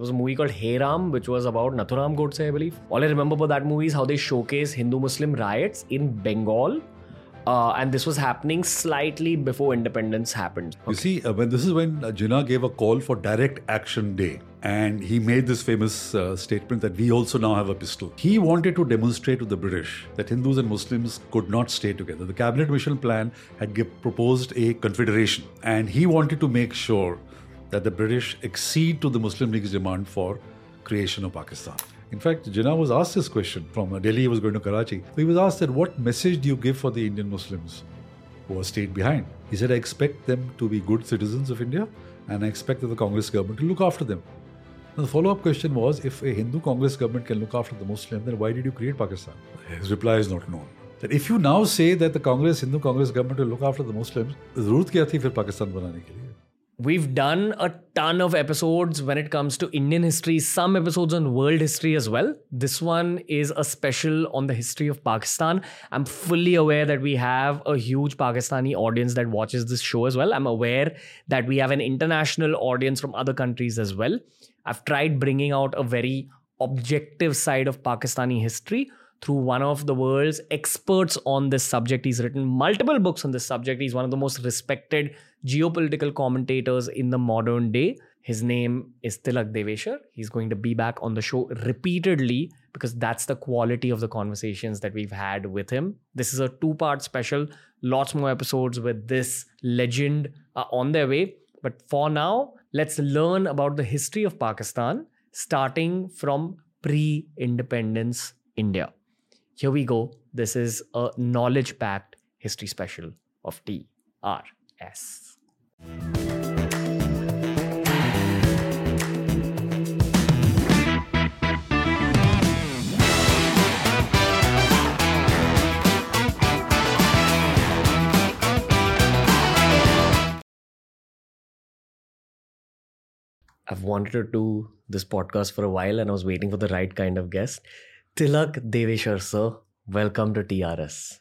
There was a movie called Hey Ram, which was about Nathuram Godse, I believe. All I remember about that movie is how they showcase Hindu-Muslim riots in Bengal. Uh, and this was happening slightly before independence happened. You see, uh, when this is when uh, Jinnah gave a call for Direct Action Day, and he made this famous uh, statement that we also now have a pistol. He wanted to demonstrate to the British that Hindus and Muslims could not stay together. The Cabinet Mission Plan had give, proposed a confederation, and he wanted to make sure that the British accede to the Muslim League's demand for creation of Pakistan. In fact, Jinnah was asked this question from Delhi, he was going to Karachi. He was asked that what message do you give for the Indian Muslims who are stayed behind? He said, I expect them to be good citizens of India and I expect that the Congress government to look after them. And the follow up question was if a Hindu Congress government can look after the Muslim, then why did you create Pakistan? His reply is not known. That if you now say that the Congress, Hindu Congress government will look after the Muslims, जरूरत क्या थी फिर पाकिस्तान बनाने के लिए We've done a ton of episodes when it comes to Indian history, some episodes on world history as well. This one is a special on the history of Pakistan. I'm fully aware that we have a huge Pakistani audience that watches this show as well. I'm aware that we have an international audience from other countries as well. I've tried bringing out a very objective side of Pakistani history through one of the world's experts on this subject. He's written multiple books on this subject. He's one of the most respected geopolitical commentators in the modern day. His name is Tilak Devasher. He's going to be back on the show repeatedly because that's the quality of the conversations that we've had with him. This is a two part special. Lots more episodes with this legend are on their way. But for now, let's learn about the history of Pakistan starting from pre independence India. Here we go. This is a knowledge packed history special of TRS. I've wanted to do this podcast for a while and I was waiting for the right kind of guest. Tilak Devasher, sir, welcome to TRS.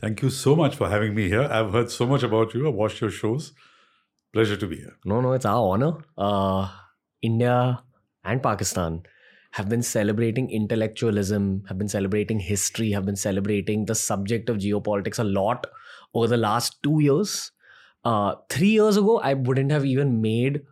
Thank you so much for having me here. I've heard so much about you. I've watched your shows. Pleasure to be here. No, no, it's our honor. Uh, India and Pakistan have been celebrating intellectualism, have been celebrating history, have been celebrating the subject of geopolitics a lot over the last two years. Uh, three years ago, I wouldn't have even made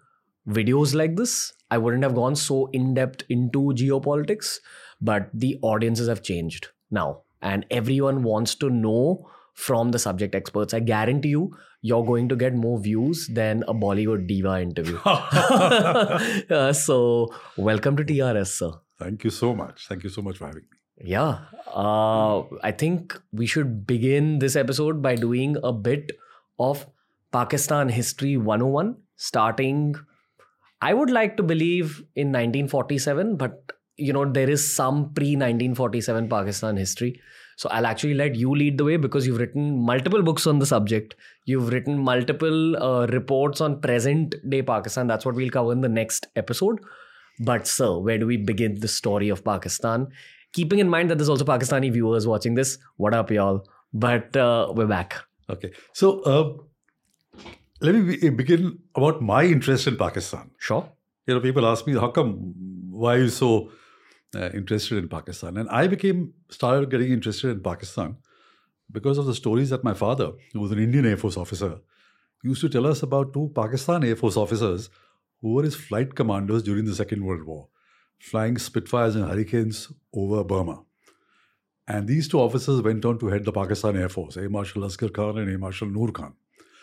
videos like this. I wouldn't have gone so in depth into geopolitics, but the audiences have changed now, and everyone wants to know from the subject experts. I guarantee you, you're going to get more views than a Bollywood diva interview. Uh, so, welcome to TRS, sir. Thank you so much. Thank you so much for having me. Yeah, uh, I think we should begin this episode by doing a bit of Pakistan History 101, starting. I would like to believe in 1947, but you know, there is some pre 1947 Pakistan history. So I'll actually let you lead the way because you've written multiple books on the subject. You've written multiple uh, reports on present day Pakistan. That's what we'll cover in the next episode. But, sir, where do we begin the story of Pakistan? Keeping in mind that there's also Pakistani viewers watching this. What up, y'all? But uh, we're back. Okay. So, uh, let me be- begin about my interest in Pakistan. Sure. You know, people ask me, how come, why are you so uh, interested in Pakistan? And I became, started getting interested in Pakistan because of the stories that my father, who was an Indian Air Force officer, used to tell us about two Pakistan Air Force officers who were his flight commanders during the Second World War, flying Spitfires and Hurricanes over Burma. And these two officers went on to head the Pakistan Air Force, Air Marshal Asghar Khan and Air Marshal Noor Khan.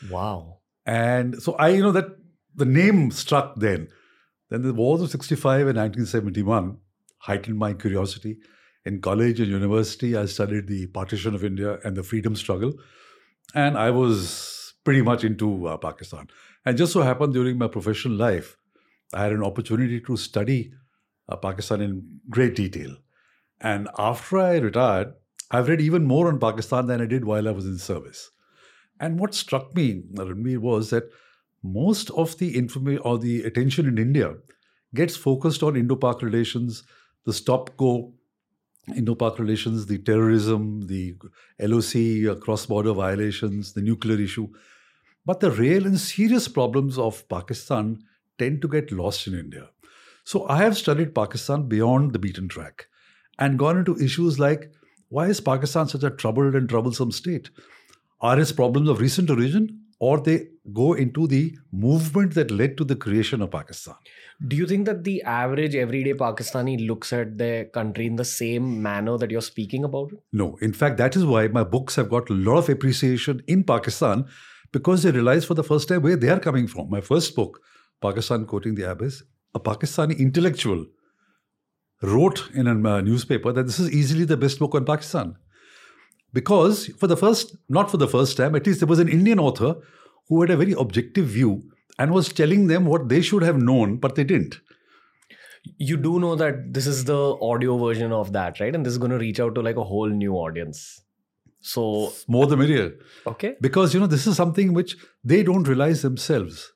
Wow. And so I, you know, that the name struck then. Then the wars of 65 and 1971 heightened my curiosity. In college and university, I studied the partition of India and the freedom struggle. And I was pretty much into uh, Pakistan. And just so happened during my professional life, I had an opportunity to study uh, Pakistan in great detail. And after I retired, I've read even more on Pakistan than I did while I was in service. And what struck me, Ranveer, was that most of the information or the attention in India gets focused on Indo-Pak relations, the stop-go Indo-Pak relations, the terrorism, the LOC uh, cross-border violations, the nuclear issue. But the real and serious problems of Pakistan tend to get lost in India. So I have studied Pakistan beyond the beaten track and gone into issues like why is Pakistan such a troubled and troublesome state? Are its problems of recent origin or they go into the movement that led to the creation of Pakistan? Do you think that the average everyday Pakistani looks at their country in the same manner that you're speaking about? No. In fact, that is why my books have got a lot of appreciation in Pakistan because they realize for the first time where they are coming from. My first book, Pakistan Courting the Abyss, a Pakistani intellectual wrote in a uh, newspaper that this is easily the best book on Pakistan. Because for the first, not for the first time, at least there was an Indian author who had a very objective view and was telling them what they should have known, but they didn't. You do know that this is the audio version of that, right? And this is going to reach out to like a whole new audience. So, more the merrier. Okay. Because, you know, this is something which they don't realize themselves.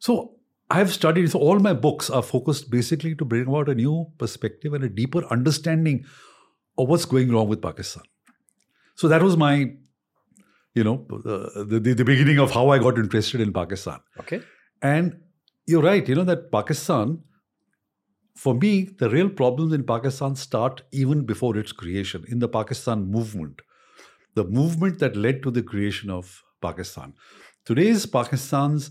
So, I've studied, so all my books are focused basically to bring about a new perspective and a deeper understanding of what's going wrong with Pakistan. So that was my, you know, uh, the, the, the beginning of how I got interested in Pakistan. Okay. And you're right, you know, that Pakistan, for me, the real problems in Pakistan start even before its creation, in the Pakistan movement, the movement that led to the creation of Pakistan. Today's Pakistan's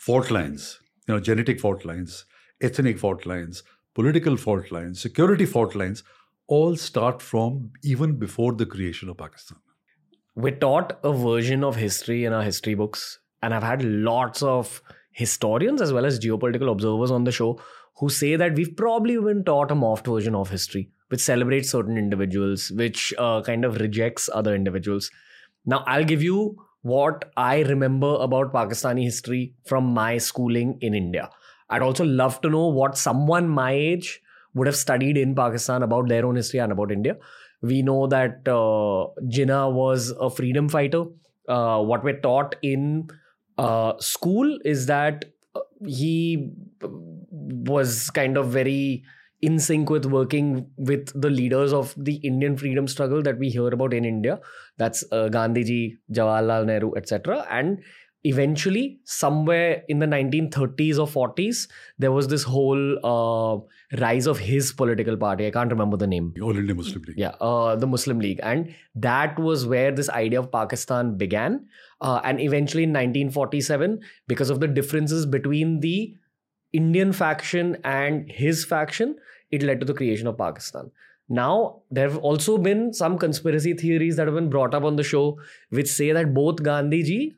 fault lines, you know, genetic fault lines, ethnic fault lines, political fault lines, security fault lines, all start from even before the creation of Pakistan. We're taught a version of history in our history books, and I've had lots of historians as well as geopolitical observers on the show who say that we've probably been taught a morphed version of history, which celebrates certain individuals, which uh, kind of rejects other individuals. Now, I'll give you what I remember about Pakistani history from my schooling in India. I'd also love to know what someone my age would have studied in Pakistan about their own history and about India. We know that uh, Jinnah was a freedom fighter. Uh, what we're taught in uh, school is that uh, he was kind of very in sync with working with the leaders of the Indian freedom struggle that we hear about in India. That's uh, Gandhiji, Jawaharlal Nehru, etc. And eventually, somewhere in the 1930s or 40s, there was this whole uh, rise of his political party. I can't remember the name. All India Muslim League. Yeah, uh, the Muslim League. And that was where this idea of Pakistan began. Uh, and eventually in 1947, because of the differences between the Indian faction and his faction, it led to the creation of Pakistan. Now, there have also been some conspiracy theories that have been brought up on the show, which say that both Gandhiji,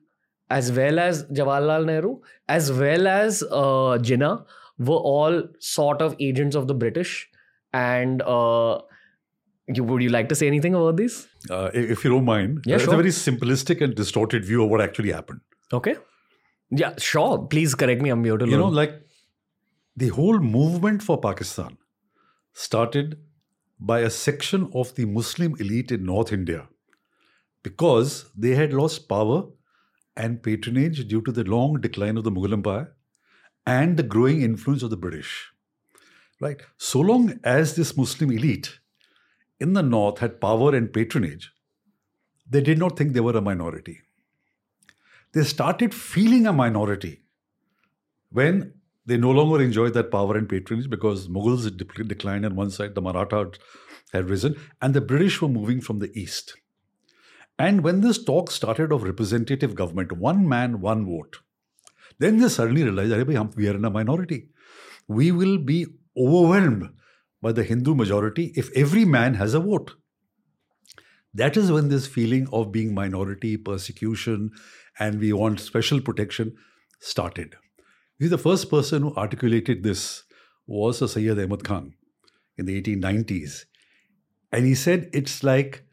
as well as Jawaharlal Nehru, as well as uh, Jinnah, were all sort of agents of the British. And uh, you, would you like to say anything about this? Uh, if you don't mind, Yeah, it's sure. a very simplistic and distorted view of what actually happened. Okay. Yeah, sure. Please correct me. I'm here to You know, like the whole movement for Pakistan started by a section of the Muslim elite in North India because they had lost power and patronage due to the long decline of the Mughal Empire and the growing influence of the British. Right? So long as this Muslim elite in the north had power and patronage, they did not think they were a minority. They started feeling a minority when they no longer enjoyed that power and patronage because Mughals had declined on one side, the Marathas had risen, and the British were moving from the east. And when this talk started of representative government, one man, one vote, then they suddenly realized, "Arey bhai, hum- we are in a minority. We will be overwhelmed by the Hindu majority if every man has a vote. That is when this feeling of being minority, persecution, and we want special protection started. See, the first person who articulated this was a Sayyid Ahmad Khan in the 1890s. And he said, It's like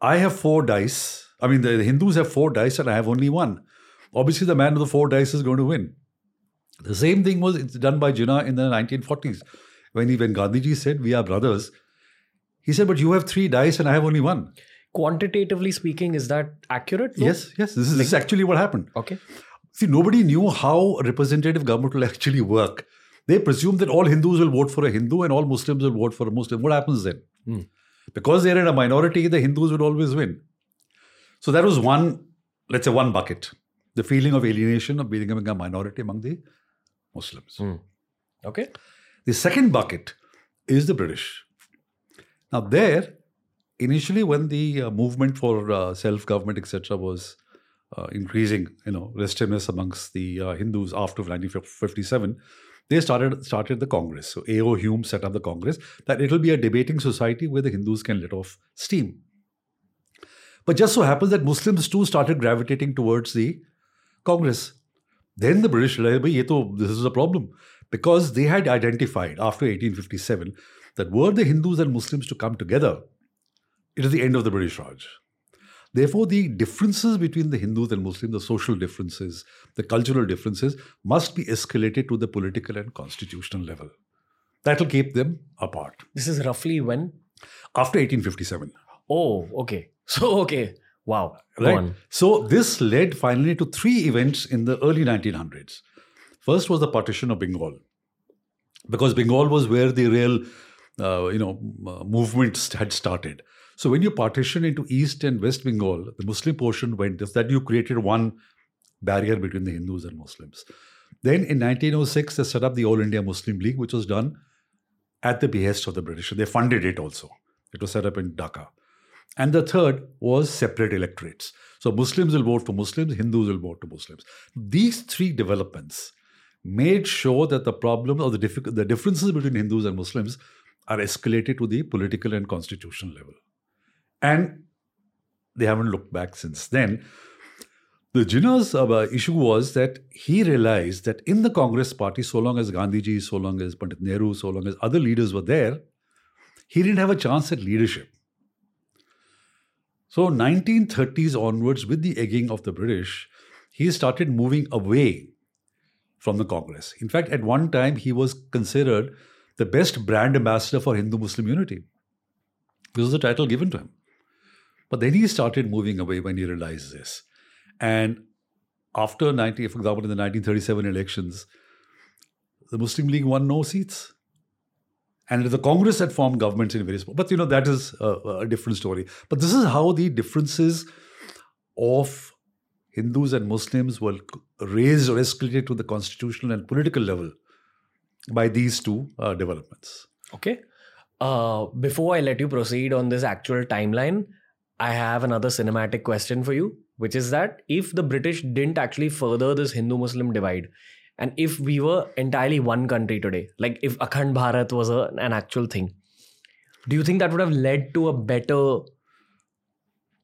I have four dice. I mean, the Hindus have four dice and I have only one. Obviously, the man with the four dice is going to win. The same thing was it's done by Jinnah in the 1940s. When, he, when Gandhiji said, We are brothers, he said, But you have three dice and I have only one. Quantitatively speaking, is that accurate? though? Yes, yes, this is, this is actually what happened. Okay. See, nobody knew how representative government will actually work. They presume that all Hindus will vote for a Hindu and all Muslims will vote for a Muslim. What happens then? Hmm. Because they're in a minority, the Hindus would always win. So that was one, let's say, one bucket. The feeling of alienation of becoming a minority among the Muslims. Hmm. Okay. The second bucket is the British. Now, there, initially, when the uh, movement for uh, self government, etc., was uh, increasing, you know, restiveness amongst the uh, Hindus after 1957, they started started the Congress. So A.O. Hume set up the Congress that it will be a debating society where the Hindus can let off steam. But just so happens that Muslims too started gravitating towards the Congress. Then the British realized, this is a problem because they had identified after 1857 that were the Hindus and Muslims to come together, it is the end of the British Raj. Therefore, the differences between the Hindus and Muslims, the social differences, the cultural differences, must be escalated to the political and constitutional level. That will keep them apart. This is roughly when? After 1857. Oh, okay. So, okay. Wow. Right. So, this led finally to three events in the early 1900s. First was the partition of Bengal, because Bengal was where the real, uh, you know, uh, movements had started. So when you partition into East and West Bengal, the Muslim portion went is that you created one barrier between the Hindus and Muslims. Then in 1906, they set up the All India Muslim League, which was done at the behest of the British. They funded it also. It was set up in Dhaka. And the third was separate electorates. So Muslims will vote for Muslims, Hindus will vote to Muslims. These three developments made sure that the problem or the, diff- the differences between Hindus and Muslims are escalated to the political and constitutional level. And they haven't looked back since then. The Jinnah's uh, issue was that he realized that in the Congress party, so long as Gandhiji, so long as Pandit Nehru, so long as other leaders were there, he didn't have a chance at leadership. So 1930s onwards, with the egging of the British, he started moving away from the Congress. In fact, at one time, he was considered the best brand ambassador for Hindu Muslim unity. This was the title given to him. But then he started moving away when he realized this. And after 90, for example, in the 1937 elections, the Muslim League won no seats. And the Congress had formed governments in various. But you know that is a, a different story. But this is how the differences of Hindus and Muslims were raised or escalated to the constitutional and political level by these two uh, developments. Okay. Uh, before I let you proceed on this actual timeline, I have another cinematic question for you, which is that if the British didn't actually further this Hindu Muslim divide, and if we were entirely one country today, like if Akhand Bharat was a, an actual thing, do you think that would have led to a better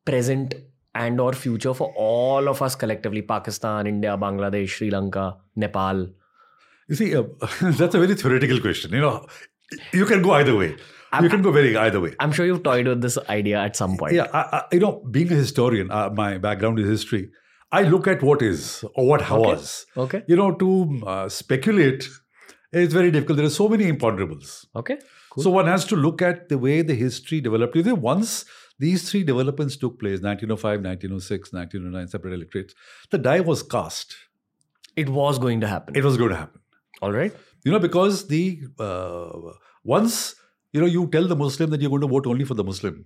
present and or future for all of us collectively pakistan india bangladesh sri lanka nepal? You see uh, that's a very theoretical question you know. You can go either way I'm, you can go very either way. I'm sure you've toyed with this idea at some point. Yeah, I, I, you know, being a historian, uh, my background is history. I look at what is or what okay. was. Okay. You know, to uh, speculate is very difficult. There are so many imponderables. Okay. Cool. So one has to look at the way the history developed. You know, once these three developments took place 1905, 1906, 1909, separate electorates the die was cast. It was going to happen. It was going to happen. All right. You know, because the uh, once you know, you tell the Muslim that you're going to vote only for the Muslim,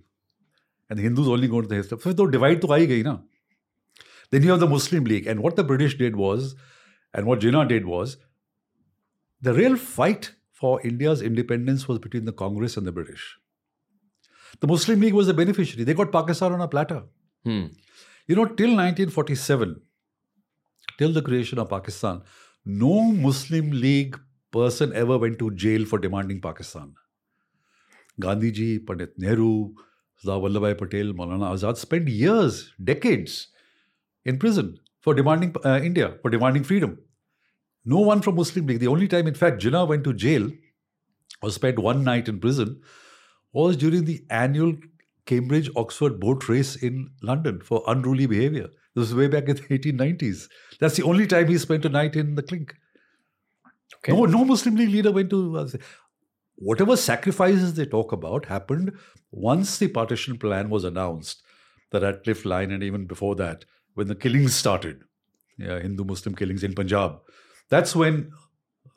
and the Hindus only go to the Hindu. So the divide to aayi gayi na. Then you have the Muslim League, and what the British did was, and what Jinnah did was, the real fight for India's independence was between the Congress and the British. The Muslim League was the beneficiary. They got Pakistan on a platter. Hmm. You know, till 1947, till the creation of Pakistan, no Muslim League person ever went to jail for demanding Pakistan. Gandhiji, Pandit Nehru, Sardar Vallabhbhai Patel, Maulana Azad spent years, decades in prison for demanding uh, India, for demanding freedom. No one from Muslim League. The only time, in fact, Jinnah went to jail or spent one night in prison was during the annual Cambridge Oxford boat race in London for unruly behavior. This was way back in the 1890s. That's the only time he spent a night in the clink. Okay. No, no Muslim League leader went to. Whatever sacrifices they talk about happened once the partition plan was announced, the Radcliffe line, and even before that, when the killings started, yeah, Hindu Muslim killings in Punjab. That's when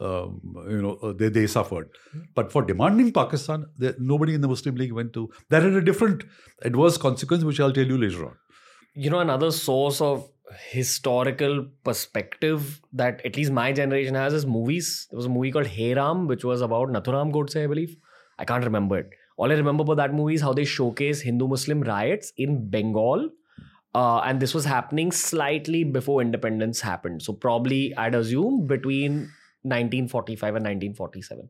um, you know uh, they, they suffered. But for demanding Pakistan, they, nobody in the Muslim League went to. That had a different adverse consequence, which I'll tell you later on. You know, another source of historical perspective that at least my generation has is movies. There was a movie called Hey Ram, which was about Nathuram Godse, I believe. I can't remember it. All I remember about that movie is how they showcase Hindu Muslim riots in Bengal. Uh, and this was happening slightly before independence happened. So, probably, I'd assume between 1945 and 1947.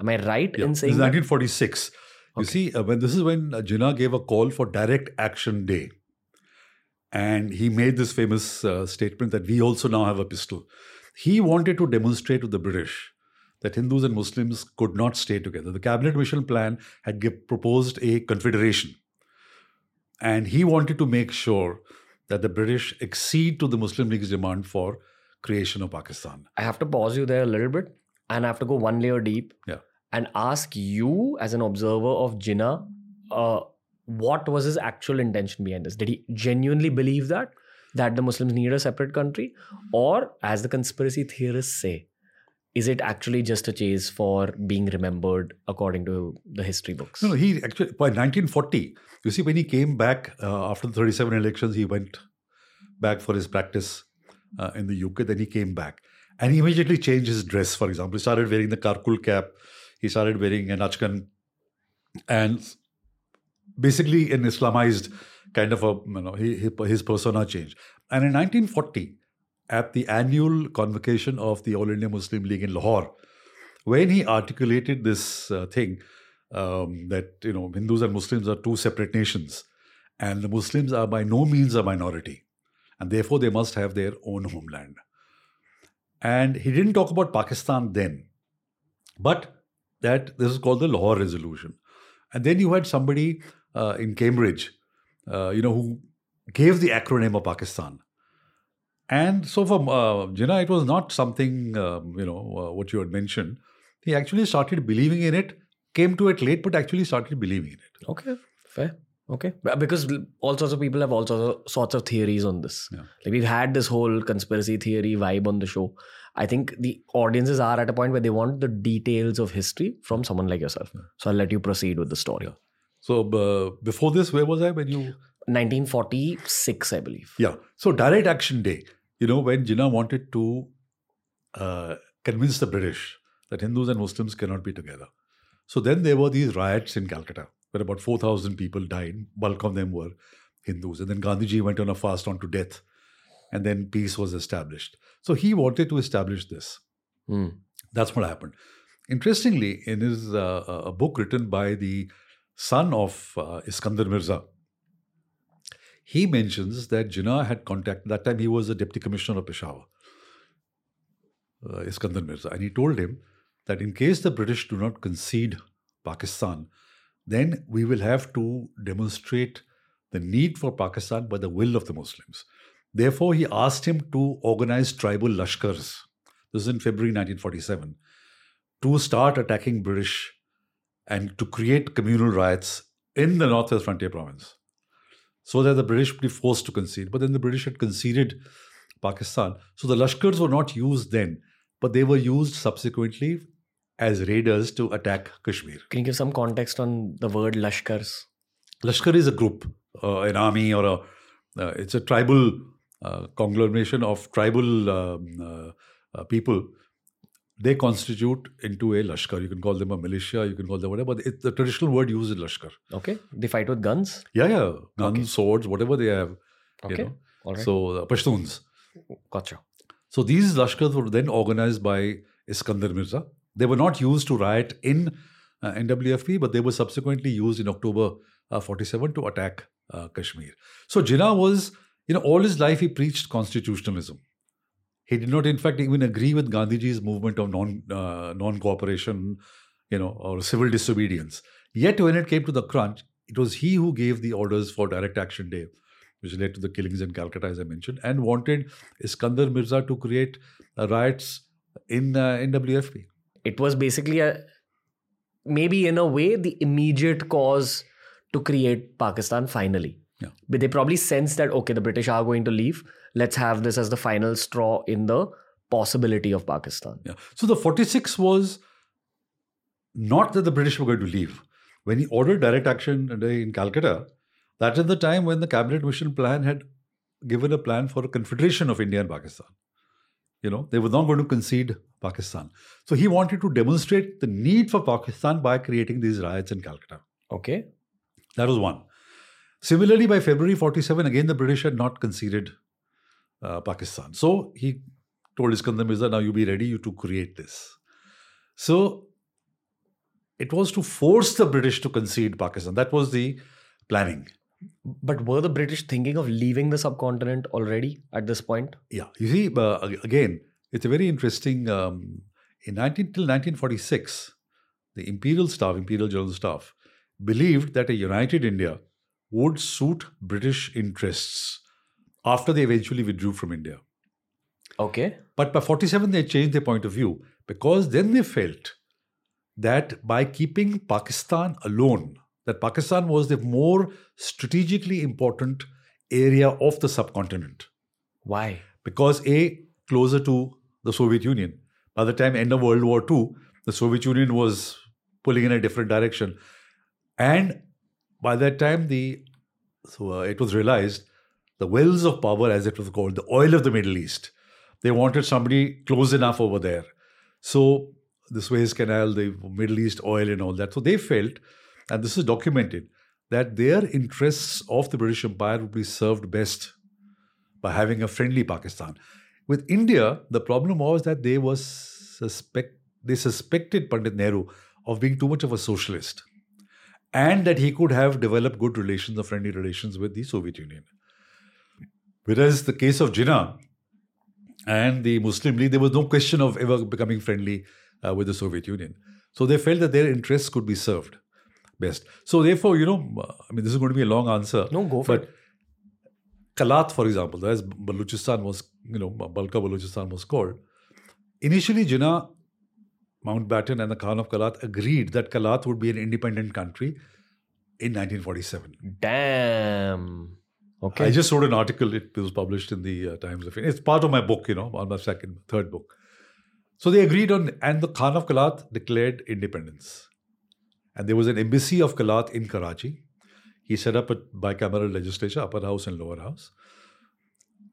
Am I right Yeah, in this saying is that? 1946. You Okay. see, uh, when this is when uh, Jinnah gave a call for Direct Action Day, and he made this famous uh, statement that we also now have a pistol. He wanted to demonstrate to the British that Hindus and Muslims could not stay together. The cabinet mission plan had give, proposed a confederation, and he wanted to make sure that the British accede to the Muslim League's demand for creation of Pakistan. I have to pause you there a little bit and I have to go one layer deep Yeah. and ask you, as an observer of Jinnah, uh, what was his actual intention behind this? Did he genuinely believe that? That the Muslims need a separate country? Or, as the conspiracy theorists say, is it actually just a chase for being remembered according to the history books? No, no, he actually, by 1940, you see, when he came back uh, after the 37 elections, he went back for his practice uh, in the UK. Then he came back and he immediately changed his dress, for example. He started wearing the Karakul cap, he started wearing an Achkan, and basically an Islamized kind of a, you know, his persona changed. And in 1940, at the annual convocation of the All India Muslim League in Lahore, when he articulated this uh, thing um, that you know Hindus and Muslims are two separate nations, and the Muslims are by no means a minority, and therefore they must have their own homeland. And he didn't talk about Pakistan then, but that this is called the Lahore Resolution. And then you had somebody uh, in Cambridge, uh, you know, who gave the acronym of Pakistan. And so for uh, Jinnah, it was not something, um, you know, uh, what you had mentioned. He actually started believing in it, came to it late, but actually started believing in it. Okay, fair. Okay, because all sorts of people have all sorts of, sorts of theories on this. Yeah. Like we've had this whole conspiracy theory vibe on the show. I think the audiences are at a point where they want the details of history from someone like yourself. So I'll let you proceed with the story. So uh, before this, where was I when you? 1946, I believe. Yeah. So Direct Action Day, you know, when Jinnah wanted to uh, convince the British that Hindus and Muslims cannot be together. So then there were these riots in Calcutta where about 4,000 people died. Bulk of them were Hindus. And then Gandhiji went on a fast on to death. And then peace was established. So he wanted to establish this. Hmm. That's what happened. Interestingly, in his uh, a book written by the son of uh, Iskandar Mirza, he mentions that Jinnah had contacted, that time he was the deputy commissioner of Peshawar, uh, Iskandar Mirza, and he told him that in case the British do not concede Pakistan, then we will have to demonstrate the need for Pakistan by the will of the Muslims. Therefore, he asked him to organize tribal lashkars. This is in February 1947 to start attacking British and to create communal riots in the Northwest Frontier Province so that the British would be forced to concede. But then the British had conceded Pakistan. So the Lashkars were not used then, but they were used subsequently as raiders to attack Kashmir. Can you give some context on the word Lashkars? Lashkar is a group, uh, an army, or a uh, it's a tribal uh, conglomeration of tribal um, uh, uh, people. They constitute into a Lashkar. You can call them a militia, you can call them whatever. But it, the traditional word used is Lashkar. Okay. They fight with guns. Yeah, yeah, guns, Okay. swords, whatever they have. Okay. You know? All right. So uh, Pashtuns. gotcha. So these Lashkars were then organized by Iskandar Mirza. They were not used to riot in uh, NWFP, but they were subsequently used in October uh, 47 to attack uh, Kashmir. So Jinnah was, you know, all his life he preached constitutionalism. He did not, in fact, even agree with Gandhiji's movement of non uh, non cooperation, you know, or civil disobedience. Yet, when it came to the crunch, it was he who gave the orders for Direct Action Day, which led to the killings in Calcutta, as I mentioned, and wanted Iskandar Mirza to create uh, riots in uh, NWFP. It was basically a maybe in a way the immediate cause to create Pakistan finally. Yeah. But they probably sensed that okay, the British are going to leave. Let's have this as the final straw in the possibility of Pakistan. Yeah. So the 46 was not that the British were going to leave. When he ordered direct action in Calcutta, that is the time when the cabinet mission plan had given a plan for a confederation of India and Pakistan. You know, they were not going to concede Pakistan. So he wanted to demonstrate the need for Pakistan by creating these riots in Calcutta. Okay. That was one. Similarly, by February 47, again, the British had not conceded uh, Pakistan. So he told Iskandar Mirza, now you be ready you to create this. So it was to force the British to concede Pakistan. That was the planning. But were the British thinking of leaving the subcontinent already at this point? Yeah, you see, uh, again, it's a very interesting. Um, in 19 till 1946, the imperial staff, imperial general staff, believed that a united India would suit British interests after they eventually withdrew from India. Okay. But by 47, they changed their point of view because then they felt that by keeping Pakistan alone, that Pakistan was the more strategically important area of the subcontinent. Why? Because A, closer to the Soviet Union. By the time end of World War II, the Soviet Union was pulling in a different direction. And by that time, the so uh, it was realized the wells of power, as it was called, the oil of the Middle East, they wanted somebody close enough over there. So the Suez Canal, the Middle East oil, and all that. So they felt, and this is documented, that their interests of the British Empire would be served best by having a friendly Pakistan. With India, the problem was that they was suspect they suspected Pandit Nehru of being too much of a socialist and that he could have developed good relations or friendly relations with the Soviet Union. Whereas the case of Jinnah and the Muslim League, there was no question of ever becoming friendly uh, with the Soviet Union. So they felt that their interests could be served best. So therefore, you know, I mean, this is going to be a long answer. No, go for but Kalat, for example, as Baluchistan was, you know, Balka Baluchistan was called. Initially, Jinnah Mountbatten and the Khan of Kalat agreed that Kalat would be an independent country in 1947. Damn. Okay. I just wrote an article. It was published in the uh, Times of India. It's part of my book, you know, on my second, third book. So they agreed on, and the Khan of Kalat declared independence. And there was an embassy of Kalat in Karachi. He set up a bicameral legislature, upper house and lower house.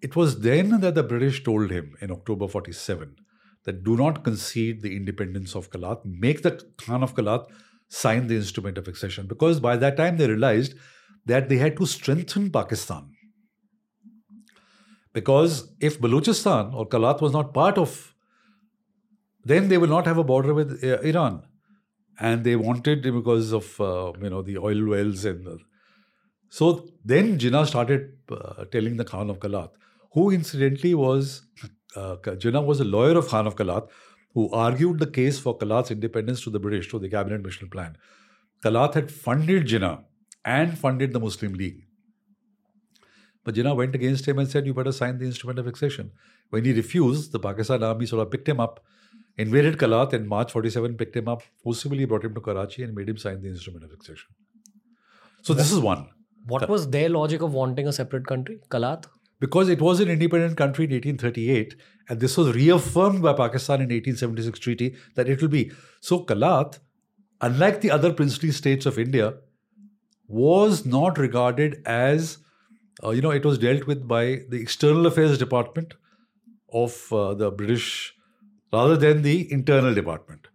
It was then that the British told him in October 47 that do not concede the independence of Kalat, make the Khan of Kalat sign the instrument of accession. Because by that time they realized that they had to strengthen Pakistan. Because if Balochistan or Kalat was not part of, then they will not have a border with uh, Iran. And they wanted because of uh, you know the oil wells and so then Jinnah started uh, telling the Khan of Kalat, who incidentally was uh, Jinnah was a lawyer of Khan of Kalat who argued the case for Kalat's independence to the British through the Cabinet Mission Plan. Kalat had funded Jinnah and funded the Muslim League. But Jinnah went against him and said, You better sign the instrument of accession. When he refused, the Pakistan army sort of picked him up, invaded Kalat, in March 47 picked him up, forcibly brought him to Karachi and made him sign the instrument of accession. So this is one. What was their logic of wanting a separate country? Kalat? because it was an independent country in 1838 and this was reaffirmed by Pakistan in 1876 treaty that it will be. So Kalat, unlike the other princely states of India, was not regarded as, uh, you know, it was dealt with by the External Affairs Department of uh, the British rather than the Internal Department.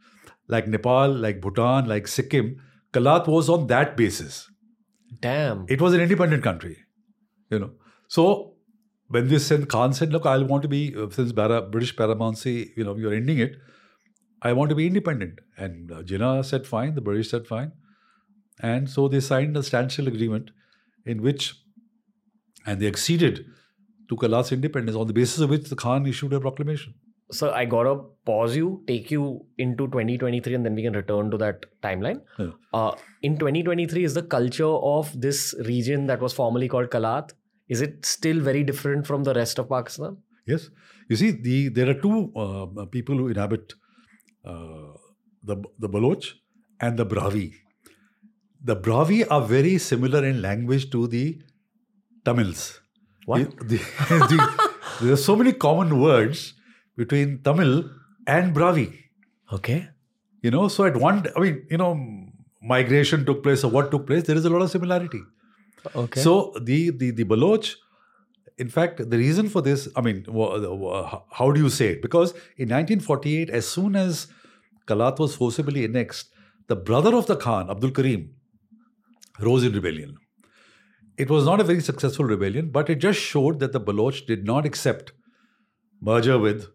Like Nepal, like Bhutan, like Sikkim, Kalat was on that basis. Damn. It was an independent country, you know. So when this said, Khan said, look, I want to be, uh, since British paramountcy, you know, you're ending it, I want to be independent. And uh, Jinnah said, fine. The British said, fine. And so they signed a standstill agreement in which, and they acceded to Kalat's independence on the basis of which the Khan issued a proclamation. So I gotta pause you, take you into 2023, and then we can return to that timeline. Yeah. Uh, in 2023, is the culture of this region that was formerly called Kalat is it still very different from the rest of Pakistan? Yes. You see, the there are two uh, people who inhabit uh, the the Baloch and the Brahvi. The Brahvi are very similar in language to the Tamils. What? The, the, the, there are so many common words between Tamil and Brahvi. Okay. You know, so at one, I mean, you know, migration took place or what took place, there is a lot of similarity. Okay. So the the the Baloch in fact, the reason for this, I mean, how do you say it? Because in 1948, as soon as Kalat was forcibly annexed, the brother of the Khan, Abdul Karim, rose in rebellion. It was not a very successful rebellion, but it just showed that the Baloch did not accept merger with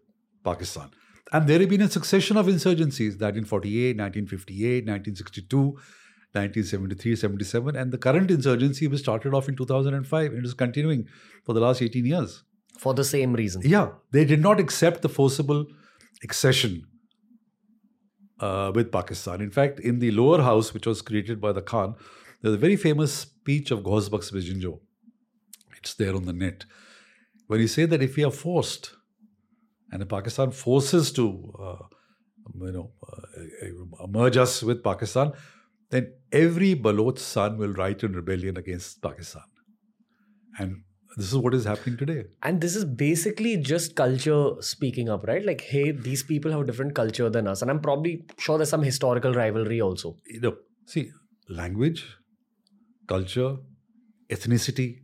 Pakistan. And there have been a succession of insurgencies 1948, 1958, 1962, 1973, 77, and the current insurgency was started off in 2005 and it is continuing for the last 18 years. For the same reason. Yeah, they did not accept the forcible accession uh, with Pakistan. In fact, in the lower house, which was created by the Khan, there's a very famous speech of Ghaus Baksh It's there on the net. When he said that if we are forced, and Pakistan forces to, uh, you know, uh, merge us with Pakistan, then every Baloch son will write in rebellion against Pakistan. And this is what is happening today. And this is basically just culture speaking up, right? Like, hey, these people have a different culture than us. And I'm probably sure there's some historical rivalry also. You know, see, language, culture, ethnicity.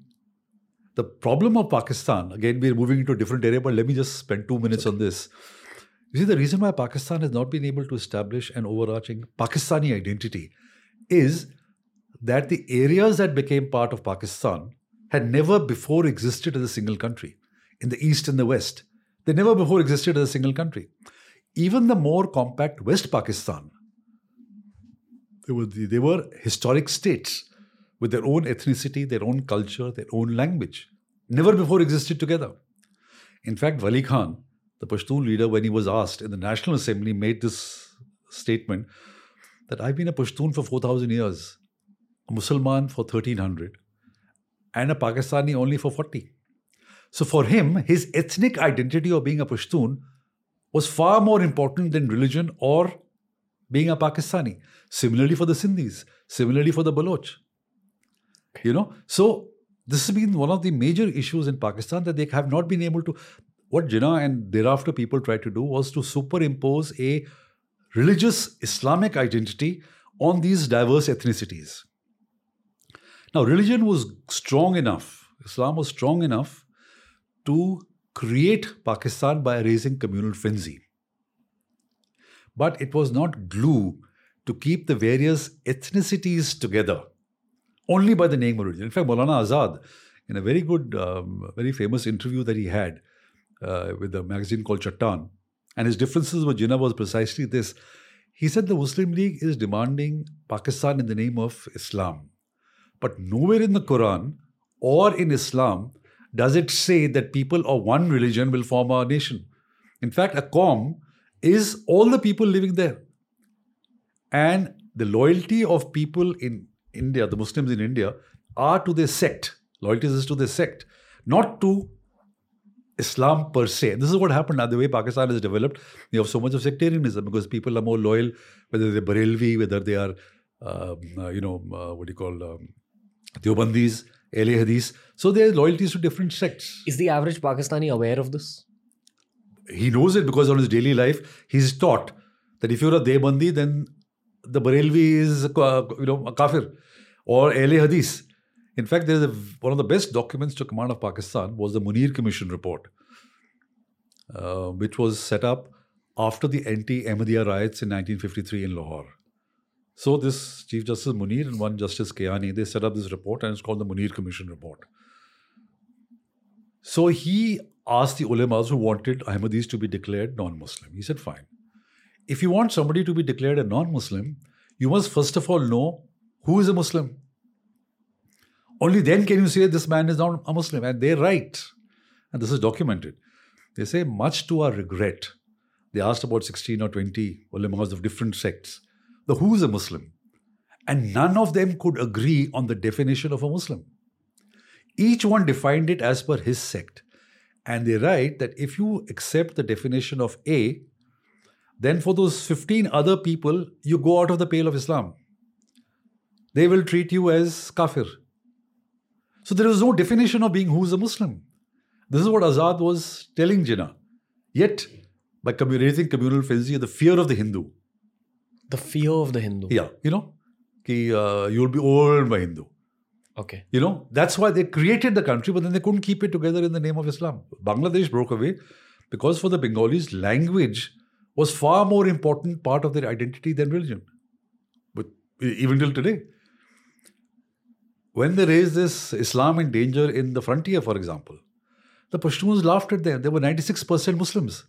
The problem of Pakistan, again, we're moving into a different area, but let me just spend two minutes okay. on this. You see, the reason why Pakistan has not been able to establish an overarching Pakistani identity is that the areas that became part of Pakistan had never before existed as a single country in the east and the west. They never before existed as a single country. Even the more compact West Pakistan, they were, they were historic states with their own ethnicity, their own culture, their own language. Never before existed together. In fact, Wali Khan, the Pashtun leader, when he was asked in the National Assembly, made this statement that I've been a Pashtun for 4,000 years, a Musalman for 1,300, and a Pakistani only for 40. So for him, his ethnic identity of being a Pashtun was far more important than religion or being a Pakistani. Similarly for the Sindhis, similarly for the Baloch. You know, so this has been one of the major issues in Pakistan that they have not been able to. What Jinnah and thereafter people tried to do was to superimpose a religious Islamic identity on these diverse ethnicities. Now, religion was strong enough, Islam was strong enough to create Pakistan by raising communal frenzy. But it was not glue to keep the various ethnicities together only by the name religion. In fact, Maulana Azad, in a very good, um, very famous interview that he had uh, with a magazine called Chattan, and his differences with Jinnah was precisely this. He said the Muslim League is demanding Pakistan in the name of Islam. But nowhere in the Quran or in Islam does it say that people of one religion will form a nation. In fact, a Qawm is all the people living there. And the loyalty of people in India, the Muslims in India, are to their sect. Loyalty is to their sect, not to Islam per se. This is what happened now. The way Pakistan has developed, you have so much of sectarianism because people are more loyal, whether they're Barelvi, whether they are, um, uh, you know, uh, what do you call, um, Deobandis, Ahle Hadith. So their loyalties to different sects. Is the average Pakistani aware of this? He knows it because on his daily life, he's taught that if you're a Deobandi, then the Barelvi is, uh, you know, a kafir or Ahle Hadith. In fact, there is a, one of the best documents to command of Pakistan was the Munir Commission report, uh, which was set up after the anti-Ahmadiyya riots in 1953 in Lahore. So this Chief Justice Munir and one Justice Kayani, they set up this report and it's called the Munir Commission report. So he asked the ulemas who wanted Ahmadis to be declared non-Muslim. He said, fine. If you want somebody to be declared a non-Muslim, you must first of all know who is a Muslim. Only then can you say this man is not a Muslim. And they're right. And this is documented. They say, much to our regret, they asked about 16 or 20 ulemas of different sects the who is a Muslim. And none of them could agree on the definition of a Muslim. Each one defined it as per his sect. And they write that if you accept the definition of A, then for those 15 other people, you go out of the pale of Islam. They will treat you as kafir. So there is no definition of being who is a Muslim. This is what Azad was telling Jinnah. Yet, by raising communal frenzy, the fear of the Hindu, the fear of the Hindu. Yeah, you know, ki, uh, you'll be overwhelmed by Hindu. Okay. You know, that's why they created the country, but then they couldn't keep it together in the name of Islam. Bangladesh broke away because for the Bengalis, language was far more important part of their identity than religion. But even till today. When they raised this Islam in danger in the frontier, for example, the Pashtuns laughed at them. They were 96% Muslims.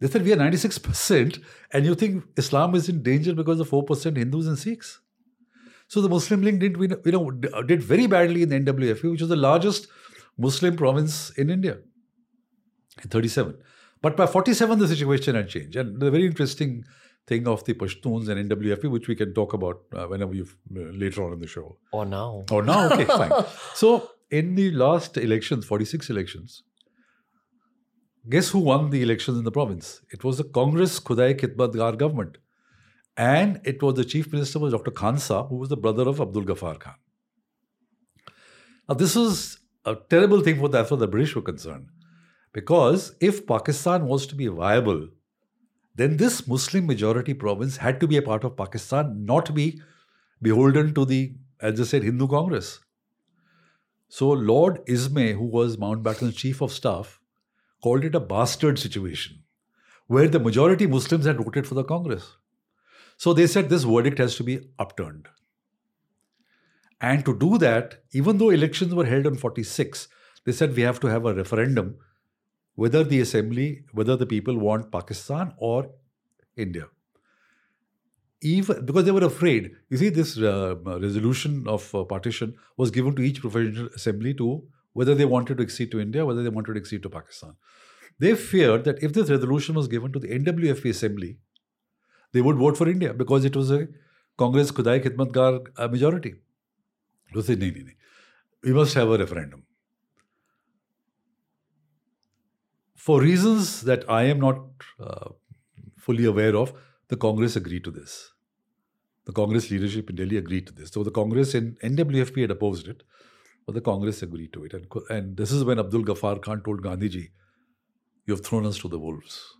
They said, We are 96%, and you think Islam is in danger because of 4% Hindus and Sikhs? So the Muslim League did, you know, did very badly in the NWFP, which was the largest Muslim province in India in 37. But by 47, the situation had changed. And the very interesting thing of the Pashtuns and NWFP, which we can talk about uh, whenever you uh, later on in the show. Or now. Or now, okay, fine. So in the last elections, 46 elections, guess who won the elections in the province? It was the Congress Khudai Khidmatgar government. And it was the chief minister was Dr. Khan Saab, who was the brother of Abdul Ghaffar Khan. Now, this was a terrible thing for far as the British were concerned. Because if Pakistan was to be viable, then this Muslim majority province had to be a part of Pakistan, not be beholden to the, as I said, Hindu Congress. So Lord Ismay, who was Mountbatten's chief of staff, called it a bastard situation, where the majority Muslims had voted for the Congress. So they said this verdict has to be upturned. And to do that, even though elections were held on 46, they said we have to have a referendum whether the assembly, whether the people want Pakistan or India. Even because they were afraid. You see, this uh, resolution of uh, partition was given to each provincial assembly to whether they wanted to accede to India, whether they wanted to accede to Pakistan. They feared that if this resolution was given to the NWFP assembly, they would vote for India because it was a Congress Khudai Khidmatgar uh, majority. They said, no, no, no. We must have a referendum. For reasons that I am not uh, fully aware of, the Congress agreed to this. The Congress leadership in Delhi agreed to this. So the Congress in NWFP had opposed it, but the Congress agreed to it. And, and this is when Abdul Ghaffar Khan told Gandhiji, You have thrown us to the wolves.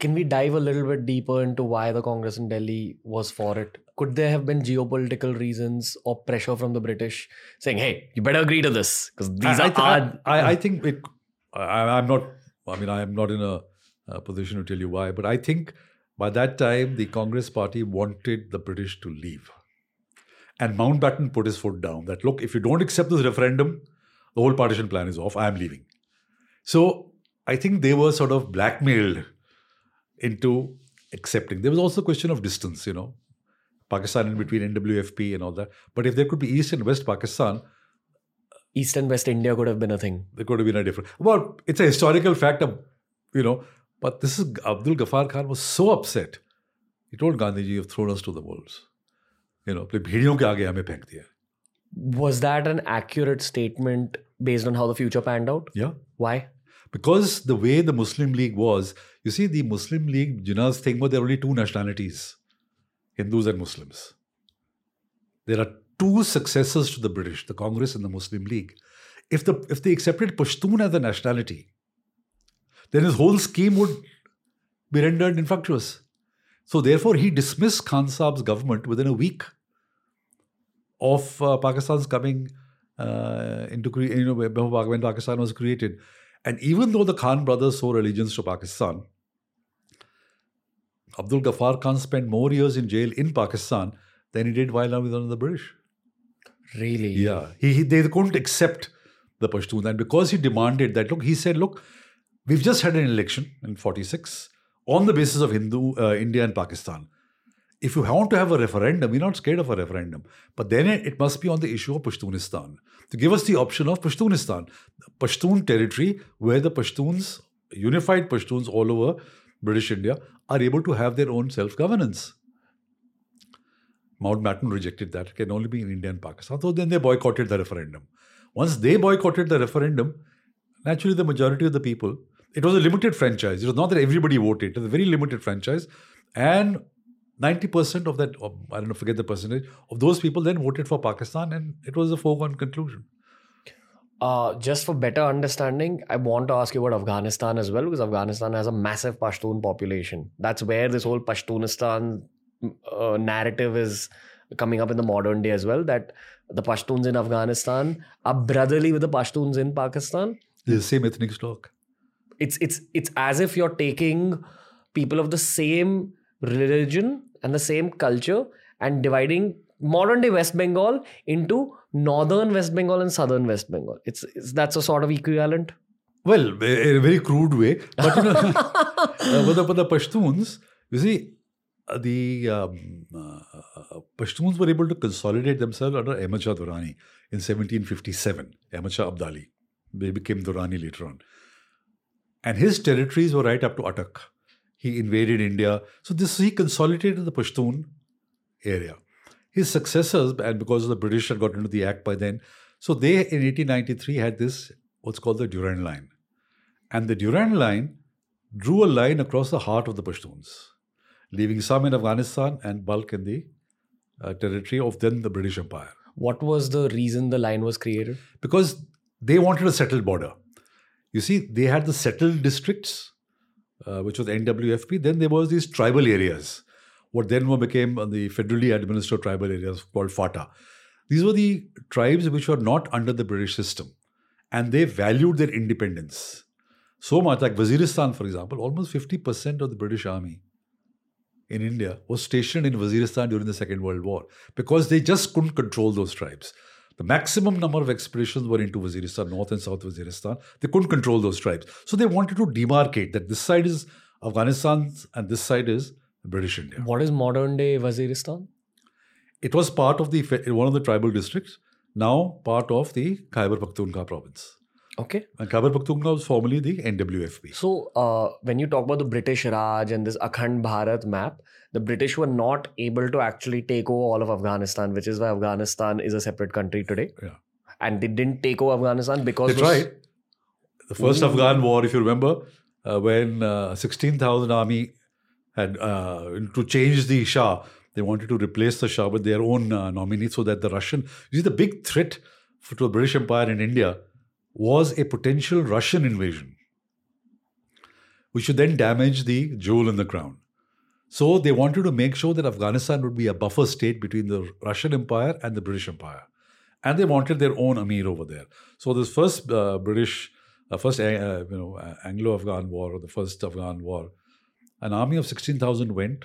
Can we dive a little bit deeper into why the Congress in Delhi was for it? Could there have been geopolitical reasons or pressure from the British saying, "Hey, you better agree to this"? Because these I, are. I, I, I think it. I, am not I mean, I am not in a, a position to tell you why, but I think by that time the Congress party wanted the British to leave. And Mountbatten put his foot down that, look, if you don't accept this referendum, the whole partition plan is off. I am leaving. So I think they were sort of blackmailed into accepting. There was also a question of distance, you know, Pakistan in between NWFP and all that. But if there could be East and West Pakistan, East and West India could have been a thing. There could have been a different. Well, it's a historical fact of, you know, but this is Abdul Ghaffar Khan was so upset. He told Gandhiji, you've thrown us to the wolves. You know, Was that an accurate statement based on how the future panned out? Yeah. Why? Because the way the Muslim League was, you see, the Muslim League, Jinnah's thing was there are only two nationalities Hindus and Muslims. There are two successors to the British, the Congress and the Muslim League. If, the, if they accepted Pashtun as a nationality, then his whole scheme would be rendered infructuous. So therefore, he dismissed Khan Saab's government within a week of uh, Pakistan's coming uh, into you know when Pakistan was created. And even though the Khan brothers swore allegiance to Pakistan, Abdul Ghaffar Khan spent more years in jail in Pakistan than he did while under the British. Really? Yeah. He, he, they couldn't accept the Pashtun. And because he demanded that, look, he said, look, we've just had an election in 46 on the basis of Hindu, uh, India and Pakistan. If you want to have a referendum, we're not scared of a referendum. But then it must be on the issue of Pashtunistan. To give us the option of Pashtunistan, Pashtun territory where the Pashtuns, unified Pashtuns all over British India, are able to have their own self governance. Mountbatten rejected that. It can only be in India and Pakistan. So then they boycotted the referendum. Once they boycotted the referendum, naturally the majority of the people, it was a limited franchise. It was not that everybody voted. It was a very limited franchise. And 90% of that, I don't know, forget the percentage, of those people then voted for Pakistan and it was a foregone conclusion. Uh, just for better understanding, I want to ask you about Afghanistan as well because Afghanistan has a massive Pashtun population. That's where this whole Pashtunistan uh, narrative is coming up in the modern day as well that the Pashtuns in Afghanistan are brotherly with the Pashtuns in Pakistan. They're the same ethnic stock. It's it's it's as if you're taking people of the same religion and the same culture and dividing modern day West Bengal into northern West Bengal and southern West Bengal. It's, it's that's a sort of equivalent. Well, in a very crude way, but you know, uh, but, the, but the Pashtuns, you see, the um, uh, Pashtuns were able to consolidate themselves under Ahmad Shah Durrani in 1757. Ahmad Shah Abdali, they became Durrani later on, and his territories were right up to Attock. He invaded India, so this he consolidated the Pashtun area. His successors, and because the British had got into the act by then, so they in 1893 had this what's called the Durand Line, and the Durand Line drew a line across the heart of the Pashtuns leaving some in Afghanistan and bulk in the uh, territory of then the British Empire. What was the reason the line was created? Because they wanted a settled border. You see, they had the settled districts, uh, which was NWFP. Then there was these tribal areas, what then became the federally administered tribal areas called FATA. These were the tribes which were not under the British system, and they valued their independence so much. Like Waziristan, for example, almost 50% of the British army in India was stationed in Waziristan during the Second World War because they just couldn't control those tribes. The maximum number of expeditions were into Waziristan, North and South Waziristan. They couldn't control those tribes. So they wanted to demarcate that this side is Afghanistan and this side is British India. What is modern day Waziristan? It was part of the one of the tribal districts, now part of the Khyber Pakhtunkhwa province. Okay. And Khyber Pakhtunkhwa was formerly the NWFP. So, uh, when you talk about the British Raj and this Akhand Bharat map, the British were not able to actually take over all of Afghanistan, which is why Afghanistan is a separate country today. Yeah. And they didn't take over Afghanistan because they tried. The first Ooh. Afghan war, if you remember, uh, when uh, 16,000 army had uh, to change the Shah, they wanted to replace the Shah with their own uh, nominee so that the Russian, you see, the big threat to the British Empire in India was a potential Russian invasion, which would then damage the jewel in the crown. So they wanted to make sure that Afghanistan would be a buffer state between the Russian Empire and the British Empire. And they wanted their own Amir over there. So this first uh, British, uh, first uh, you know Anglo-Afghan war, or the first Afghan war, an army of 16,000 went.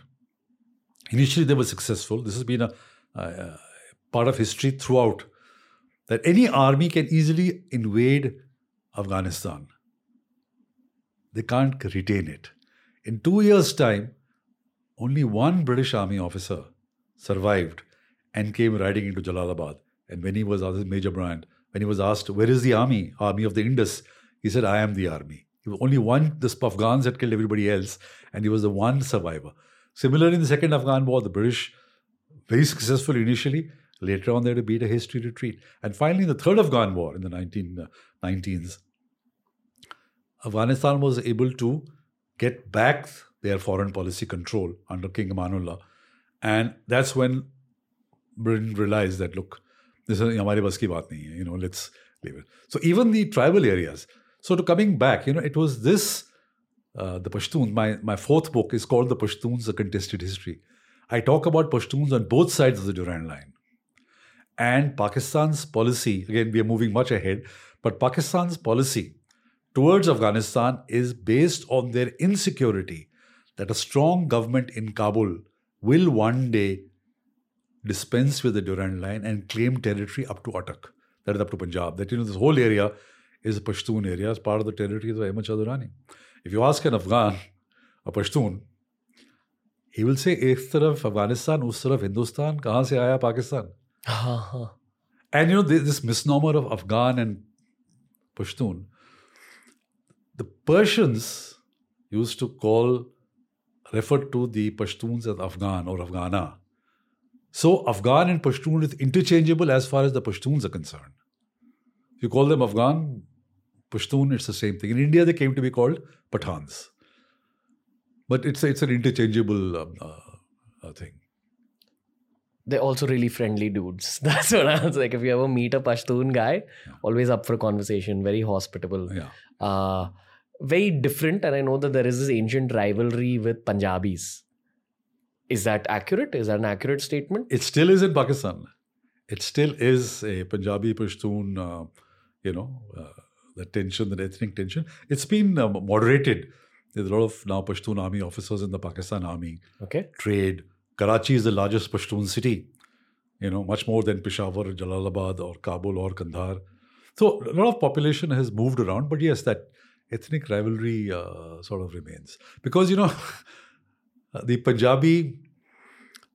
Initially, they were successful. This has been a part of history throughout that any army can easily invade Afghanistan. They can't retain it. In two years' time, only one British army officer survived and came riding into Jalalabad. And when he was asked, Major Bryant, when he was asked, Where is the army? Army of the Indus, he said, I am the army. He was only one, the Afghans had killed everybody else, and he was the one survivor. Similarly, in the Second Afghan War, the British, very successful initially, Later on, had to beat a history retreat. And finally, the Third Afghan War in the 1990s, Afghanistan was able to get back their foreign policy control under King Amanullah. And that's when Britain realized that, look, this is baat nahi hai, you know, let's leave it. So even the tribal areas. So to coming back, you know, it was this, uh, the Pashtuns, my, my fourth book is called The Pashtuns, A Contested History. I talk about Pashtuns on both sides of the Durand Line and Pakistan's policy, again, we are moving much ahead, but Pakistan's policy towards Afghanistan is based on their insecurity that a strong government in Kabul will one day dispense with the Durand line and claim territory up to Attock, that is up to Punjab. That you know, this whole area is a Pashtun area, it's part of the territory of Ahmad Shah Durrani. If you ask an Afghan, a Pashtun, he will say, एक तरफ अफगानिस्तान उस तरफ हिंदुस्तान कहाँ से आया Pakistan and you know, this misnomer of Afghan and Pashtun, the Persians used to call, refer to the Pashtuns as Afghan or Afghana. So Afghan and Pashtun is interchangeable as far as the Pashtuns are concerned. You call them Afghan, Pashtun, it's the same thing. In India, they came to be called Pathans. But it's, it's an interchangeable um, uh, uh, thing they're also really friendly dudes. That's what I was like. If you ever meet a Pashtun guy, yeah. always up for conversation, very hospitable. Yeah. Uh, very different. And I know that there is this ancient rivalry with Punjabis Is that accurate? Is that an accurate statement? It still is in Pakistan. It still is a Punjabi Pashtun, uh, you know, uh, the tension, the ethnic tension. It's been uh, moderated. There's a lot of now Pashtun army officers in the Pakistan army. Okay. Trade. Karachi is the largest Pashtun city, you know, much more than Peshawar, Jalalabad, or Kabul, or Kandahar. So a lot of population has moved around, but yes, that ethnic rivalry uh, sort of remains because you know the Punjabi,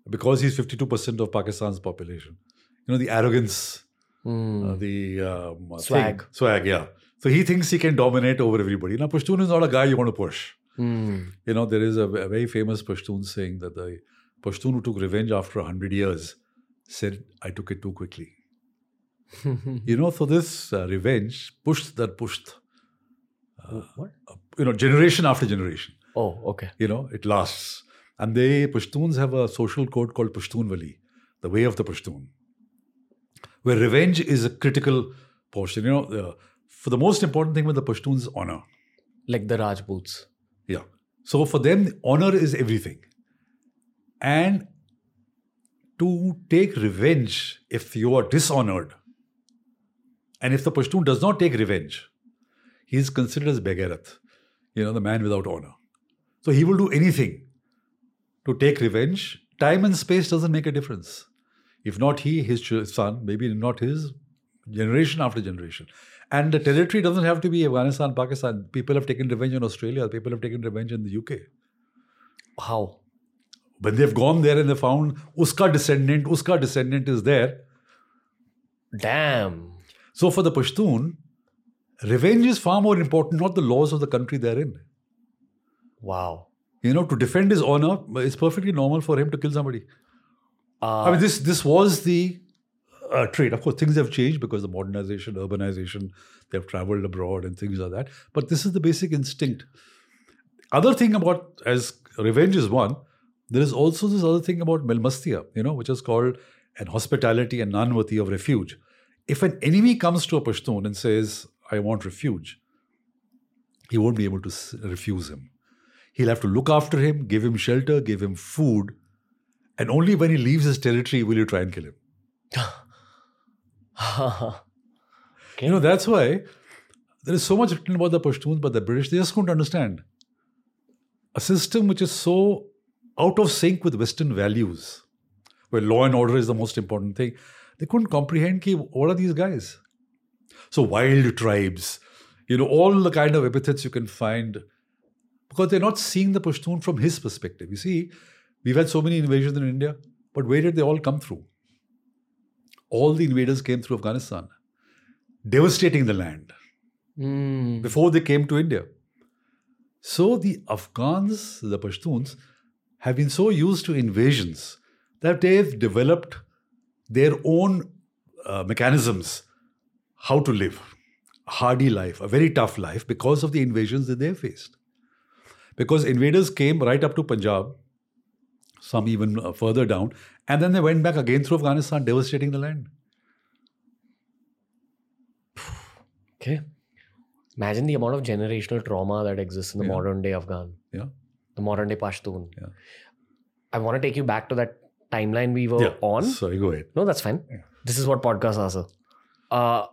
because he's fifty-two percent of Pakistan's population. You know the arrogance, Hmm. uh, the um, Swag. thing- swag, yeah. So he thinks he can dominate over everybody. Now Pashtun is not a guy you want to push. Hmm. You know there is a, a very famous Pashtun saying that the Pashtun who took revenge after hundred years said, "I took it too quickly." You know, so this uh, revenge pushed that pushed, what? you know, generation after generation. Oh, okay. You know, it lasts. And they, Pashtuns have a social code called Pashtunwali, the way of the Pashtun, where revenge is a critical portion. You know, uh, for the most important thing with the Pashtuns, honor. Like the Rajputs. Yeah. So for them, honor is everything. And to take revenge if you are dishonored, and if the Pashtun does not take revenge, he is considered as Begarat, you know, the man without honor. So he will do anything to take revenge. Time and space doesn't make a difference. If not he, his son, maybe not his, generation after generation. And the territory doesn't have to be Afghanistan, Pakistan. People have taken revenge in Australia, people have taken revenge in the UK. How? When they've gone there and they found Uska descendant, Uska descendant is there. Damn. So for the Pashtun, revenge is far more important, not the laws of the country they're in. Wow. You know, to defend his honor, it's perfectly normal for him to kill somebody. Uh, I mean, this this was the uh, trait. Of course, things have changed because of modernization, urbanization. They have traveled abroad and things like that. But this is the basic instinct. Other thing about as revenge is one, there is also this other thing about melmastia, you know, which is called an hospitality and worthy of refuge. If an enemy comes to a Pashtun and says, "I want refuge," he won't be able to refuse him. He'll have to look after him, give him shelter, give him food, and only when he leaves his territory will you try and kill him. You know, that's why there is so much written about the Pashtuns, but the British, they just couldn't understand. A system which is so out of sync with Western values, where law and order is the most important thing, they couldn't comprehend ki, what are these guys? So wild tribes, you know, all the kind of epithets you can find, because they're not seeing the Pashtun from his perspective. You see, we've had so many invasions in India, but where did they all come through? All the invaders came through Afghanistan, devastating the land Hmm. before they came to India. So the Afghans, the Pashtuns, have been so used to invasions that they've developed their own uh, mechanisms how to live a hardy life, a very tough life because of the invasions that they faced. Because invaders came right up to Punjab, some even uh, further down, and then they went back again through Afghanistan, devastating the land. Okay. Imagine the amount of generational trauma that exists in the Yeah. modern day Afghan, Yeah. The modern day Pashtun. Yeah. I want to take you back to that timeline we were on. Sorry, go ahead. No, that's fine. This is what podcasts are, sir. Uh,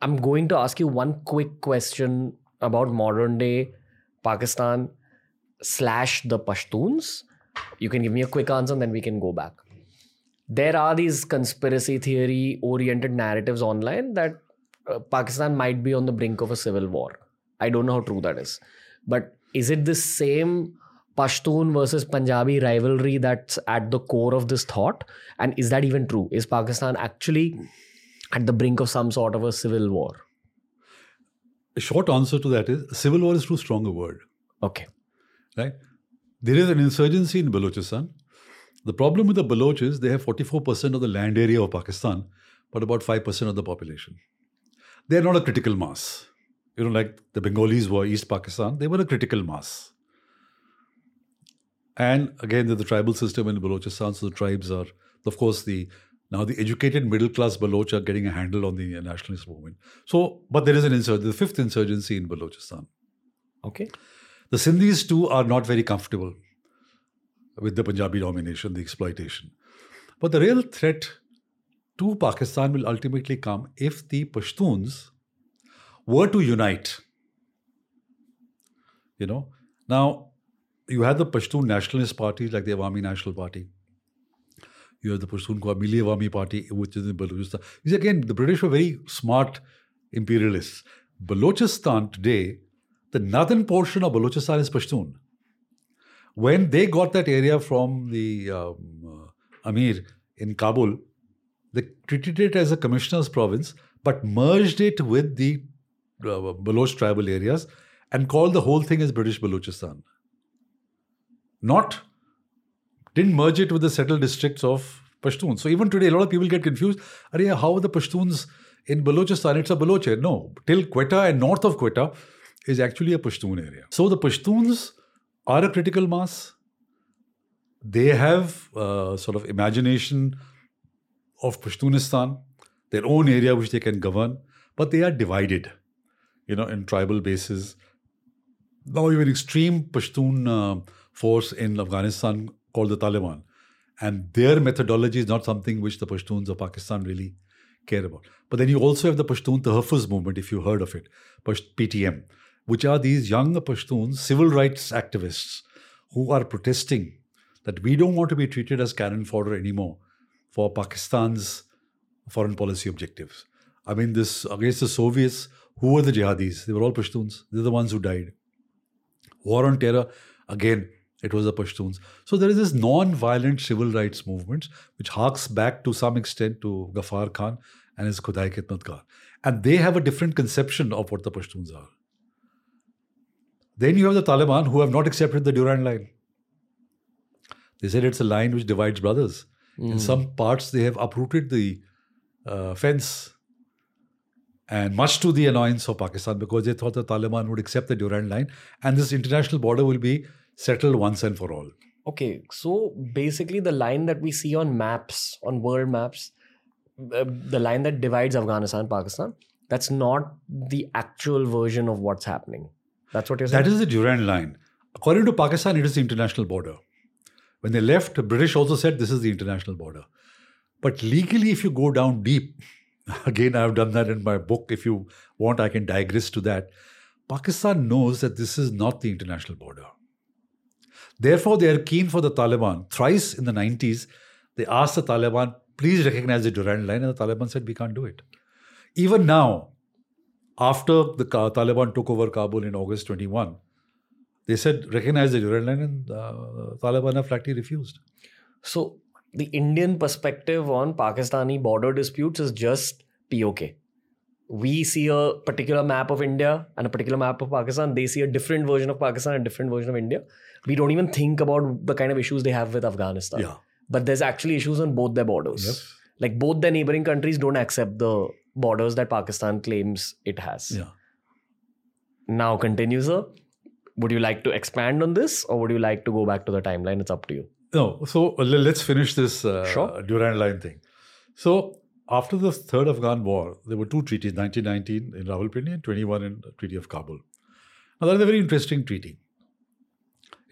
I'm going to ask you one quick question about modern day Pakistan slash the Pashtuns. You can give me a quick answer and then we can go back. There are these conspiracy theory oriented narratives online that uh, Pakistan might be on the brink of a civil war. I don't know how true that is. But is it the same Pashtun versus Punjabi rivalry that's at the core of this thought? And is that even true? Is Pakistan actually at the brink of some sort of a civil war? A short answer to that is civil war is too strong a word. Okay. right? There is an insurgency in Balochistan. The problem with the Baloch is they have 44% of the land area of Pakistan, but about 5% of the population. They are not a critical mass. You know, like the Bengalis were East Pakistan, they were a critical mass. And again, there's the tribal system in Balochistan, so the tribes are, of course, the now the educated middle class Baloch are getting a handle on the nationalist movement. So, but there is an insurgency, the fifth insurgency in Balochistan. Okay. The Sindhis too are not very comfortable with the Punjabi domination, the exploitation. But the real threat to Pakistan will ultimately come if the Pashtuns were to unite. You know, now you have the Pashtun nationalist parties like the Awami National Party. You have the Pashtun Milli Awami Party, which is in Balochistan. These again, the British were very smart imperialists. Balochistan today, the northern portion of Balochistan is Pashtun. When they got that area from the um, uh, Amir in Kabul, they treated it as a commissioner's province, but merged it with the uh, Baloch tribal areas and called the whole thing as British Balochistan. Not, didn't merge it with the settled districts of Pashtuns. So even today, a lot of people get confused. Are how are the Pashtuns in Balochistan? It's a Baloch. No, till Quetta and north of Quetta is actually a Pashtun area. So the Pashtuns are a critical mass. They have uh, sort of imagination of Pashtunistan, their own area which they can govern, but they are divided, you know, in tribal bases. Now, even extreme Pashtun uh, force in Afghanistan called the Taliban, and their methodology is not something which the Pashtuns of Pakistan really care about. But then you also have the Pashtun Tahaffuz movement, if you heard of it, PTM, which are these young Pashtuns, civil rights activists, who are protesting that we don't want to be treated as cannon fodder anymore for Pakistan's foreign policy objectives. I mean, this against the Soviets, who were the jihadis? They were all Pashtuns. They're the ones who died. War on terror, again, it was the Pashtuns. So there is this non-violent civil rights movement, which harks back to some extent to Ghaffar Khan and his Khudai Khidmat And they have a different conception of what the Pashtuns are. Then you have the Taliban who have not accepted the Durand line. They said it's a line which divides brothers. Mm. In some parts, they have uprooted the uh, fence. And much to the annoyance of Pakistan, because they thought the Taliban would accept the Durand line and this international border will be settled once and for all. Okay, so basically, the line that we see on maps, on world maps, uh, the line that divides Afghanistan Pakistan, that's not the actual version of what's happening. That's what you're saying? That is the Durand line. According to Pakistan, it is the international border. When they left, the British also said this is the international border. But legally, if you go down deep, again, I've done that in my book. If you want, I can digress to that. Pakistan knows that this is not the international border. Therefore, they are keen for the Taliban. Thrice in the 90s, they asked the Taliban, please recognize the Durand line, and the Taliban said, we can't do it. Even now, after the Taliban took over Kabul in August 21, they said recognize the Durand line, and uh, Taliban have flatly refused. So the Indian perspective on Pakistani border disputes is just POK. We see a particular map of India and a particular map of Pakistan. They see a different version of Pakistan and a different version of India. We don't even think about the kind of issues they have with Afghanistan. Yeah. But there's actually issues on both their borders. Yes. Like both their neighboring countries don't accept the borders that Pakistan claims it has. Yeah. Now continues sir. Would you like to expand on this, or would you like to go back to the timeline? It's up to you. No. So let's finish this uh, sure. Durand line thing. So after the Third Afghan War, there were two treaties: 1919 in Rawalpindi and 21 in the Treaty of Kabul. Now that is a very interesting treaty.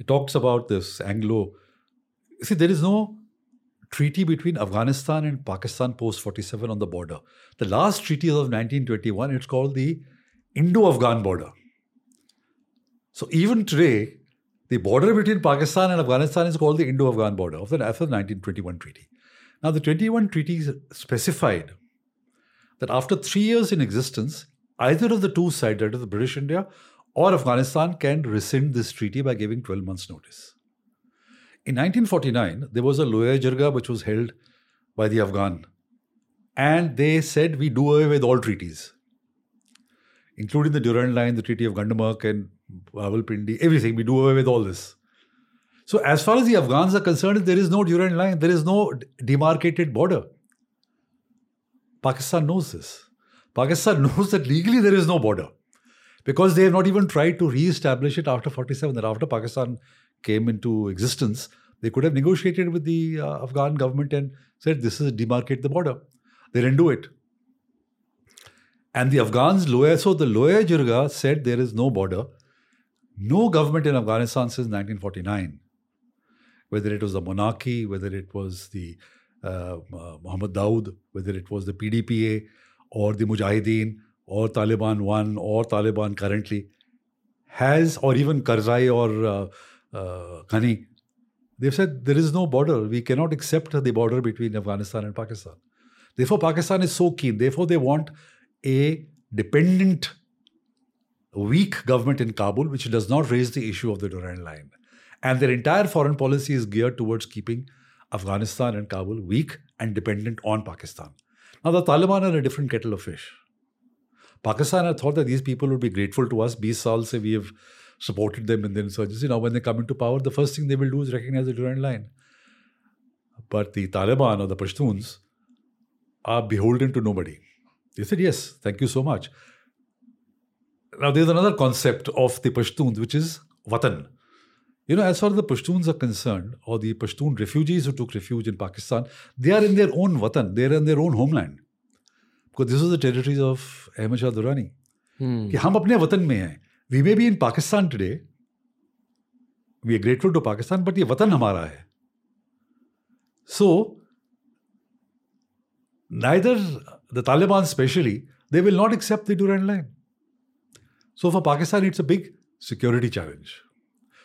It talks about this Anglo. See, there is no treaty between Afghanistan and Pakistan post 47 on the border. The last treaty is of 1921, it's called the Indo Afghan border. So even today, the border between Pakistan and Afghanistan is called the Indo Afghan border of the, after the 1921 treaty. Now, the 21 treaty specified that after three years in existence, either of the two sides, either the British India or Afghanistan, can rescind this treaty by giving 12 months' notice. In 1949, there was a Loya Jirga which was held by the Afghan. And they said, we do away with all treaties, including the Durand Line, the Treaty of Gandamak, and Rawalpindi, everything. We do away with all this. So, as far as the Afghans are concerned, there is no Durand Line, there is no demarcated border. Pakistan knows this. Pakistan knows that legally there is no border because they have not even tried to re-establish it after 47 that after pakistan came into existence, they could have negotiated with the uh, Afghan government and said, This is demarcate the border. They didn't do it. And the Afghans, Loya, so the Loya Jirga said there is no border. No government in Afghanistan since 1949 whether it was the monarchy, whether it was the uh, uh, Muhammad Dawood, whether it was the PDPA or the Mujahideen or Taliban one or Taliban currently, has, or even Karzai or uh, uh, Ghani, they've said there is no border. We cannot accept the border between Afghanistan and Pakistan. Therefore, Pakistan is so keen. Therefore, they want a dependent, weak government in Kabul, which does not raise the issue of the Durand line. And their entire foreign policy is geared towards keeping Afghanistan and Kabul weak and dependent on Pakistan. Now, the Taliban are a different kettle of fish. Pakistan had thought that these people would be grateful to us. 20 saal se we have supported them in the insurgency. Now, when they come into power, the first thing they will do is recognize the Durand line. But the Taliban or the Pashtuns are beholden to nobody. They said, yes, thank you so much. Now, there's another concept of the Pashtuns, which is Watan. You know, as far as the Pashtuns are concerned, or the Pashtun refugees who took refuge in Pakistan, they are in their own Watan, they are in their own homeland. Because this was the territories of Ahmad Shah Durrani. Hmm. कि हम अपने वतन में हैं we may be in Pakistan today we are grateful to Pakistan but ये वतन हमारा है सो neither the Taliban, especially, they will not accept the Durand line. So for Pakistan, it's a big security challenge.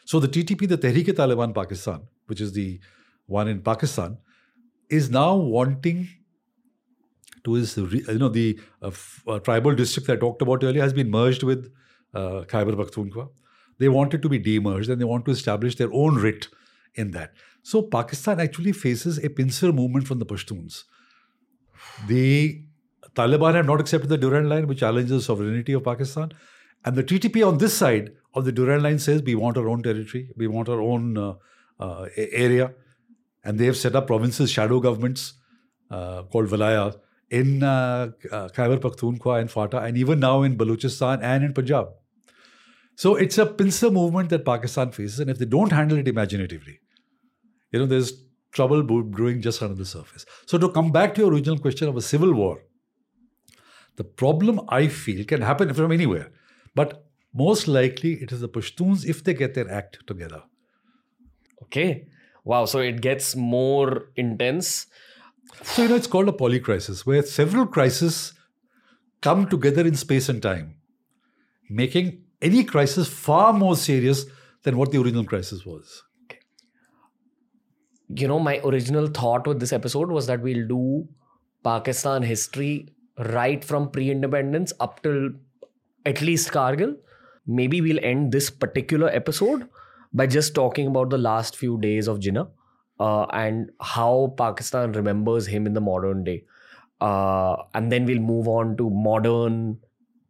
So the TTP, the Tehreek-e-Taliban Pakistan, which is the one in Pakistan, is now wanting to is you know the uh, uh, tribal district I talked about earlier has been merged with uh, Khyber Pakhtunkhwa. They wanted to be demerged and they want to establish their own writ in that. So Pakistan actually faces a pincer movement from the Pashtuns. The Taliban have not accepted the Durand line, which challenges the sovereignty of Pakistan. And the TTP on this side of the Durand line says we want our own territory, we want our own uh, uh, area. And they have set up provinces, shadow governments uh, called Valaya in uh, uh, Khyber Pakhtunkhwa and FATA, and even now in Balochistan and in Punjab. So it's a pincer movement that Pakistan faces. And if they don't handle it imaginatively, you know, there's trouble brewing just under the surface. So, to come back to your original question of a civil war, the problem I feel can happen from anywhere, but most likely it is the Pashtuns if they get their act together. Okay. Wow. So it gets more intense. So, you know, it's called a polycrisis, where several crises come together in space and time, making any crisis far more serious than what the original crisis was. You know, my original thought with this episode was that we'll do Pakistan history right from pre independence up till at least Kargil. Maybe we'll end this particular episode by just talking about the last few days of Jinnah uh, and how Pakistan remembers him in the modern day. Uh, and then we'll move on to modern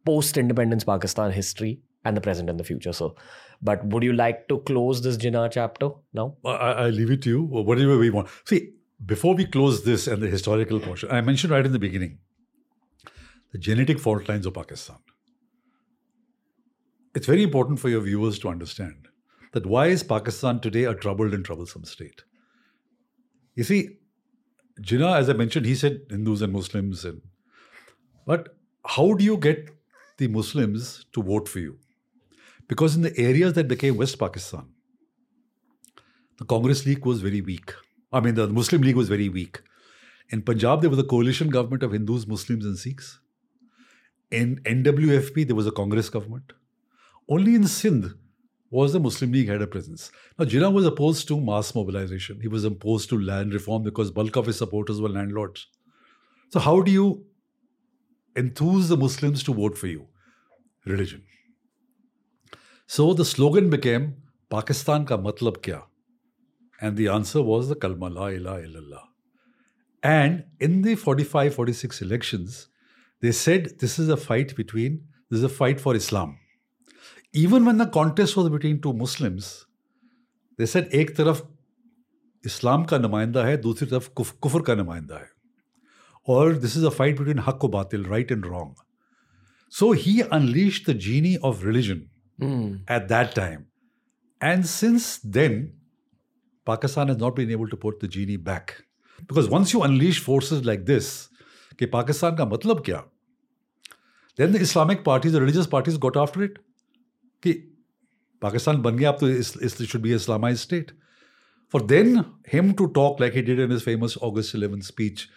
post independence Pakistan history and the present and the future. So but would you like to close this Jinnah chapter now? I, I leave it to you. Whatever we want. See, before we close this and the historical portion, I mentioned right in the beginning the genetic fault lines of Pakistan. It's very important for your viewers to understand that why is Pakistan today a troubled and troublesome state? You see, Jinnah, as I mentioned, he said Hindus and Muslims, and but how do you get the Muslims to vote for you? Because in the areas that became West Pakistan, the Congress League was very weak. I mean, the Muslim League was very weak. In Punjab, there was a coalition government of Hindus, Muslims, and Sikhs. In NWFP, there was a Congress government. Only in Sindh was the Muslim League had a presence. Now, Jinnah was opposed to mass mobilization. He was opposed to land reform because bulk of his supporters were landlords. So, how do you enthuse the Muslims to vote for you? Religion. So the slogan became Pakistan ka matlab kya? And the answer was the kalma la ilaha illallah. And in the 45 46 elections, they said this is a fight between, this is a fight for Islam Even when the contest was between two Muslims, they said एक तरफ इस्लाम का नुमाइंदा है दूसरी तरफ कुफर का नुमाइंदा है और this is a fight between हक व बातिल right and wrong so he unleash the genie of religion mm. at that time. And since then, Pakistan has not been able to put the genie back. Because once you unleash forces like this, कि Pakistan का मतलब क्या? Then the Islamic parties, the religious parties got after it. कि Pakistan ban should be Islamized state. For then him to talk like he did in his famous August 11th speech,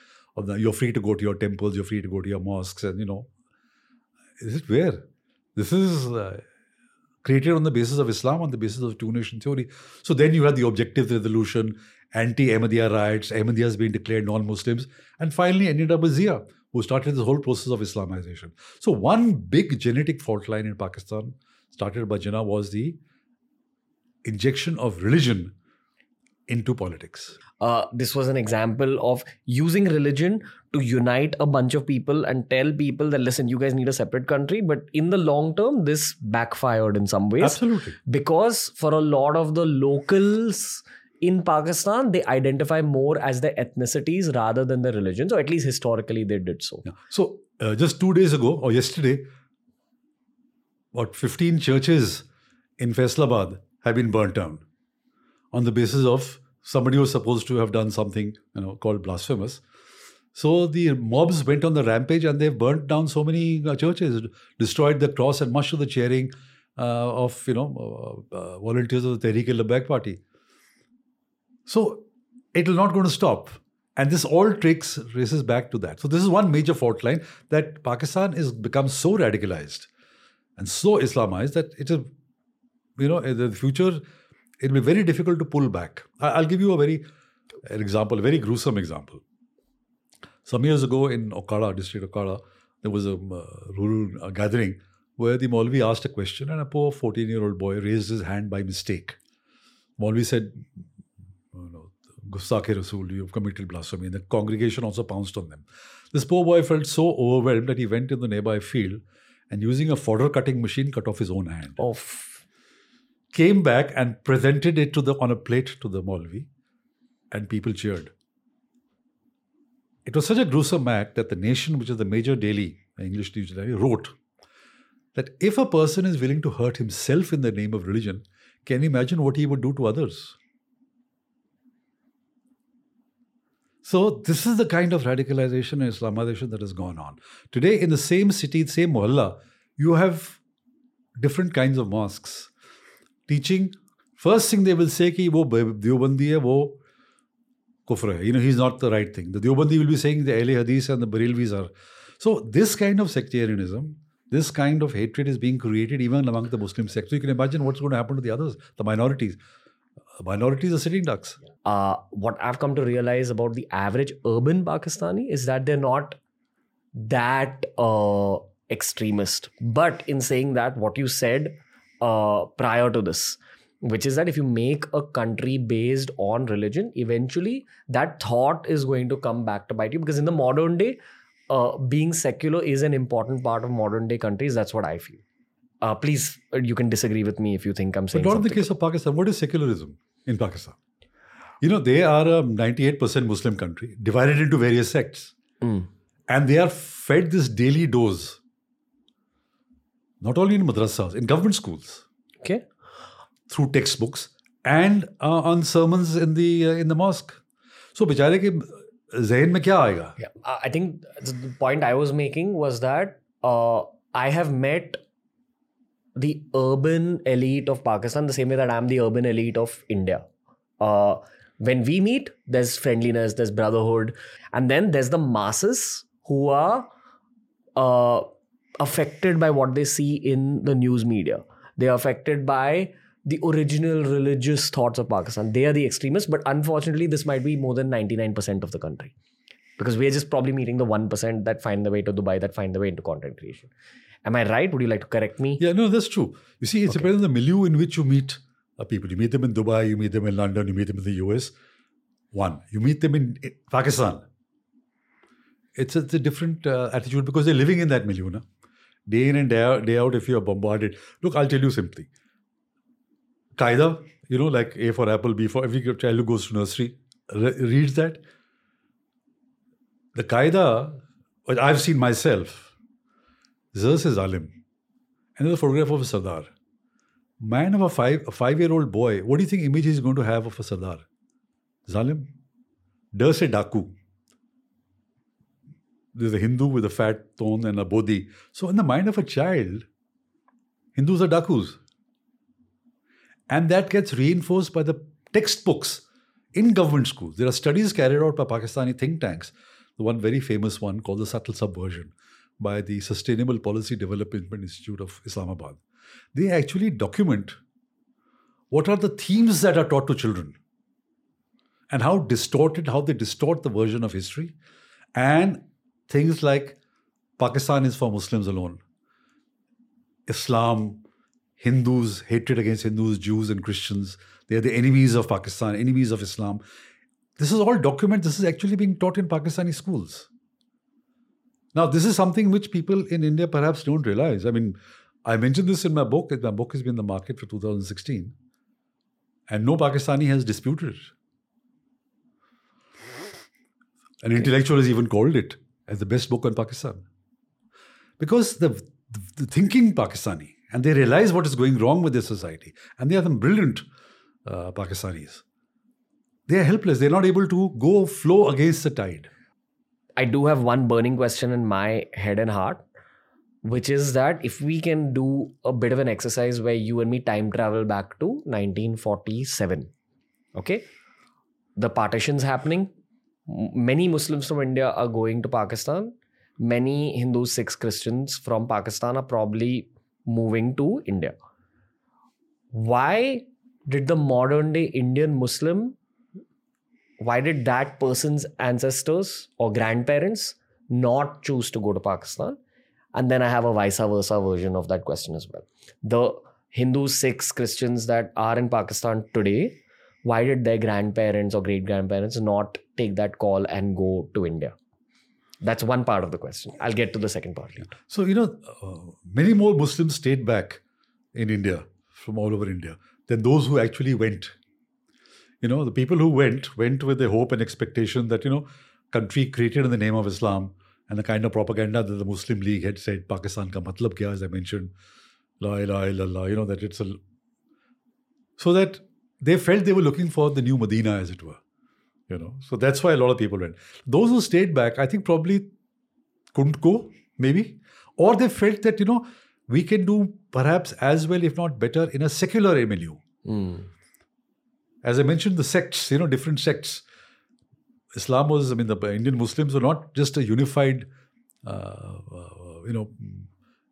you're free to go to your temples, you're free to go to your mosques, and you know, is it where? This is uh, created on the basis of Islam, on the basis of two nation theory. So then you had the objective resolution, anti Ahmadiyya riots, Ahmadiyyas being declared non Muslims, and finally ended up with Zia, who started this whole process of Islamization. So, one big genetic fault line in Pakistan started by Jinnah, was the injection of religion into politics. Uh, this was an example of using religion to unite a bunch of people and tell people that listen you guys need a separate country but in the long term this backfired in some ways Absolutely. because for a lot of the locals in pakistan they identify more as their ethnicities rather than their religions or at least historically they did so Yeah. So uh, just two days ago or yesterday, what 15 churches in Faisalabad have been burnt down on the basis of somebody who was supposed to have done something you know called blasphemous. So the mobs went on the rampage and they've burnt down so many uh, churches, destroyed the cross, and much of the cheering uh, of you know uh, uh, volunteers of the Tehreek-e-Labbaik party. So it will not going to stop. And this all tricks races back to that. So this is one major fault line that Pakistan has become so radicalized and so Islamized that it is, you know, in the future, it will be very difficult to pull back. I'll give you a very an example, a very gruesome example. Some years ago in Okara, district Okara, there was a um, uh, rural uh, gathering where the Maulvi asked a question and a poor 14 year old boy raised his hand by mistake. Maulvi said, know, Gustake Rasool, you've committed blasphemy. And the congregation also pounced on them. This poor boy felt so overwhelmed that he went in the nearby field and using a fodder cutting machine cut off his own hand. Off. Came back and presented it to the on a plate to the Maulvi, and people cheered. It was such a gruesome act that the Nation, which is the major daily, the English news daily, wrote that if a person is willing to hurt himself in the name of religion, can you imagine what he would do to others? So this is the kind of radicalization in Islamization that has gone on. Today, in the same city, same mullah, you have different kinds of mosques teaching. First thing they will say ki wo Deobandi hai, wo kufr hai. You know, he's not the right thing. The Deobandi will be saying the Ahle Hadith and the Barelvis are. So this kind of sectarianism, this kind of hatred is being created even among the Muslim sects, You can imagine what's going to happen to the others, the minorities. Minorities are sitting ducks. uh, what I've come to realize about the average urban Pakistani is that they're not that uh, extremist. But in saying that, what you said uh, prior to this, which is that if you make a country based on religion, eventually that thought is going to come back to bite you. Because in the modern day, uh, being secular is an important part of modern day countries. That's what I feel. Uh, please, uh, you can disagree with me if you think I'm But saying not in the case of Pakistan. What is secularism in Pakistan? You know, they are a 98% Muslim country, divided into various sects. Mm. And they are fed this daily dose, not only in madrasas, in government schools, Okay. through textbooks and uh, on sermons in the uh, in the mosque. So, बेचारे के जहन में क्या आएगा? Yeah, I I think th- the point I was making was that uh, I have met the urban elite of Pakistan the same way that I'm the urban elite of India. Uh, when we meet, there's friendliness, there's brotherhood, and then there's the masses who are uh, affected by what they see in the news media. They are affected by the original religious thoughts of Pakistan. They are the extremists, but unfortunately, this might be more than 99% of the country because we're just probably meeting the 1% that find the way to Dubai, that find the way into content creation. Am I right? Would you like to correct me? Yeah, no, that's true. You see, it's depends on the milieu in which you meet uh, people. You meet them in Dubai, you meet them in London, you meet them in the US. One, you meet them in, Pakistan. It's a, it's a different uh, attitude because they're living in that milieu. Na? Day in and day out, day out, if you're bombarded. Look, I'll tell you simply. Qaeda, you know, like A for apple, B for every child who goes to nursery re- reads that. The Qaeda, what I've seen myself, Zer is alim. And there's a photograph of a Sardar. Man of a five a five year old boy, what do you think image he's going to have of a Sardar? Zalim. Dar se Daku. There's a Hindu with a fat tone and a bodhi. So in the mind of a child, Hindus are Dakus. And that gets reinforced by the textbooks in government schools. There are studies carried out by Pakistani think tanks. The one very famous one called the Subtle Subversion by the Sustainable Policy Development Institute of Islamabad. They actually document what are the themes that are taught to children and how distorted, how they distort the version of history, and things like Pakistan is for Muslims alone, Islam, Hindus, hatred against Hindus, Jews, and Christians. They are the enemies of Pakistan, enemies of Islam. This is all document. This is actually being taught in Pakistani schools. Now, this is something which people in India perhaps don't realize. I mean, I mentioned this in my book. My book has been in the market for 2016, and no Pakistani has disputed it. An intellectual has even called it as the best book on Pakistan. Because the, the, the thinking Pakistani, and they realize what is going wrong with their society, and they are some brilliant uh, Pakistanis. They are helpless. They're not able to go flow against the tide. I do have one burning question in my head and heart, which is that if we can do a bit of an exercise where you and me time travel back to 1947, okay? The partition's happening, many Muslims from India are going to Pakistan. Many Hindus, Sikhs, Christians from Pakistan are probably moving to India. Why did the modern day Indian Muslim, why did that person's ancestors or grandparents not choose to go to Pakistan? And then I have a vice versa version of that question as well. The Hindus, Sikhs, Christians that are in Pakistan today why did their grandparents or great grandparents not take that call and go to India? That's one part of the question. I'll get to the second part later. So, you know, uh, many more Muslims stayed back in India from all over India than those who actually went. You know, the people who went, went with the hope and expectation that, you know, country created in the name of Islam and the kind of propaganda that the Muslim League had said, Pakistan ka matlab kya, as I mentioned, la ilaha illallah, you know, that it's a. So that they felt they were looking for the new Medina, as it were. You know, so that's why a lot of people went. Those who stayed back, I think, probably couldn't go, maybe, or they felt that you know we can do perhaps as well, if not better, in a secular milieu. Mm. As I mentioned, the sects, you know, different sects. Islam was, I mean, the Indian Muslims were not just a unified, uh, uh, you know,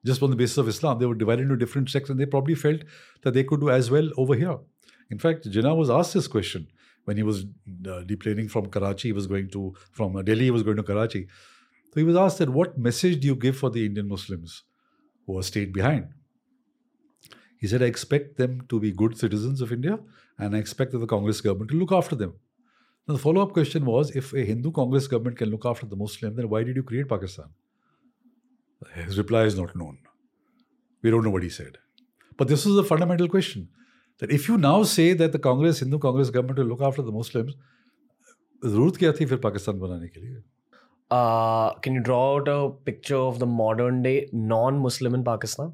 just on the basis of Islam. They were divided into different sects, and they probably felt that they could do as well over here. In fact, Jinnah was asked this question when he was uh, deplaning from Karachi. He was going to from uh, Delhi. He was going to Karachi. So he was asked that, "What message do you give for the Indian Muslims who are stayed behind?" He said, "I expect them to be good citizens of India, and I expect that the Congress government to look after them." Now, the follow-up question was, if a Hindu Congress government can look after the Muslim, then why did you create Pakistan? His reply is not known. We don't know what he said. But this is a fundamental question that if you now say that the Congress, Hindu Congress government will look after the Muslims, जरूरत क्या थी फिर पाकिस्तान बनाने के लिए uh, can you draw out a picture of the modern day non-Muslim in Pakistan?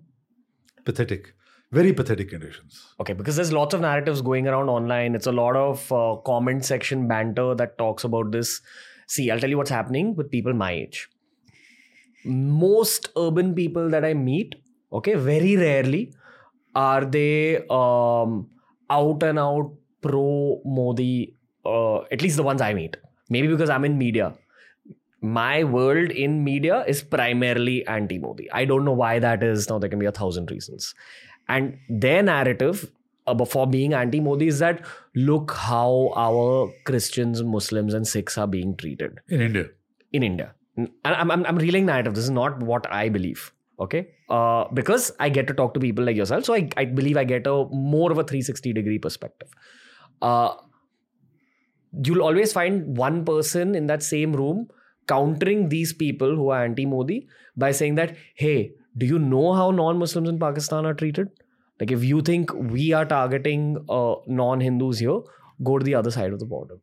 Pathetic. Very pathetic conditions. Okay, because there's lots of narratives going around online. It's a lot of uh, comment section banter that talks about this. See, I'll tell you what's happening with people my age. Most urban people that I meet, okay, very rarely are they um, out and out pro Modi? Uh, at least the ones I meet. Maybe because I'm in media. My world in media is primarily anti Modi. I don't know why that is. Now, there can be a thousand reasons. And their narrative uh, for being anti Modi is that look how our Christians, Muslims, and Sikhs are being treated in India. In India. I'm, I'm, I'm reeling narrative. This is not what I believe okay uh, because i get to talk to people like yourself so I, I believe i get a more of a 360 degree perspective uh, you'll always find one person in that same room countering these people who are anti-modi by saying that hey do you know how non-muslims in pakistan are treated like if you think we are targeting uh, non-hindus here go to the other side of the border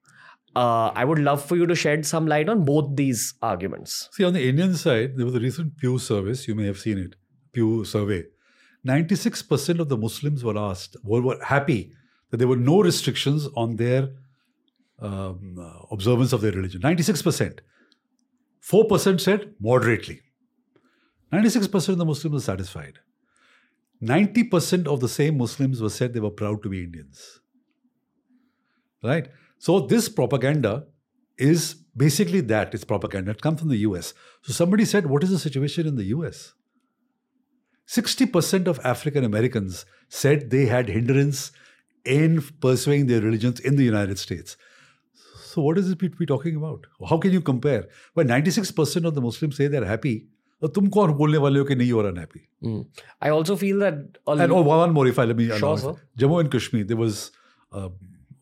uh, I would love for you to shed some light on both these arguments. See, on the Indian side, there was a recent Pew service, you may have seen it, Pew survey. 96% of the Muslims were asked, were, were happy that there were no restrictions on their um, uh, observance of their religion. 96%. 4% said moderately. 96% of the Muslims were satisfied. 90% of the same Muslims were said they were proud to be Indians. Right? So this propaganda is basically that. It's propaganda. It comes from the US. So somebody said, what is the situation in the US? 60% of African Americans said they had hindrance in pursuing their religions in the United States. So what is it we talking about? How can you compare? When 96% of the Muslims say they're happy, तो तुम कौन बोलने वाले हो कि नहीं हो रहा nappy I also feel that one more if I let me Jammu and Kashmir there was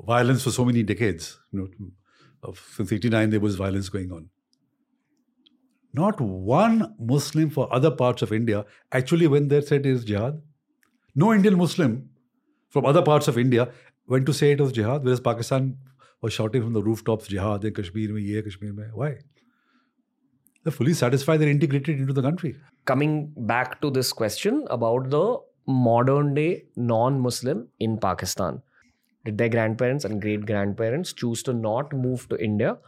violence for so many decades eighty nine there was violence going on not one Muslim for other parts of India actually when there set is jihad no Indian Muslim from other parts of India went to set off jihad where Pakistan और shorting from the roof top jihad है कश्मीर में ये कश्मीर में why They're fully satisfied, they're integrated into the country. Coming back to this question about the modern day non Muslim in Pakistan. Did their grandparents and great grandparents choose to not move to India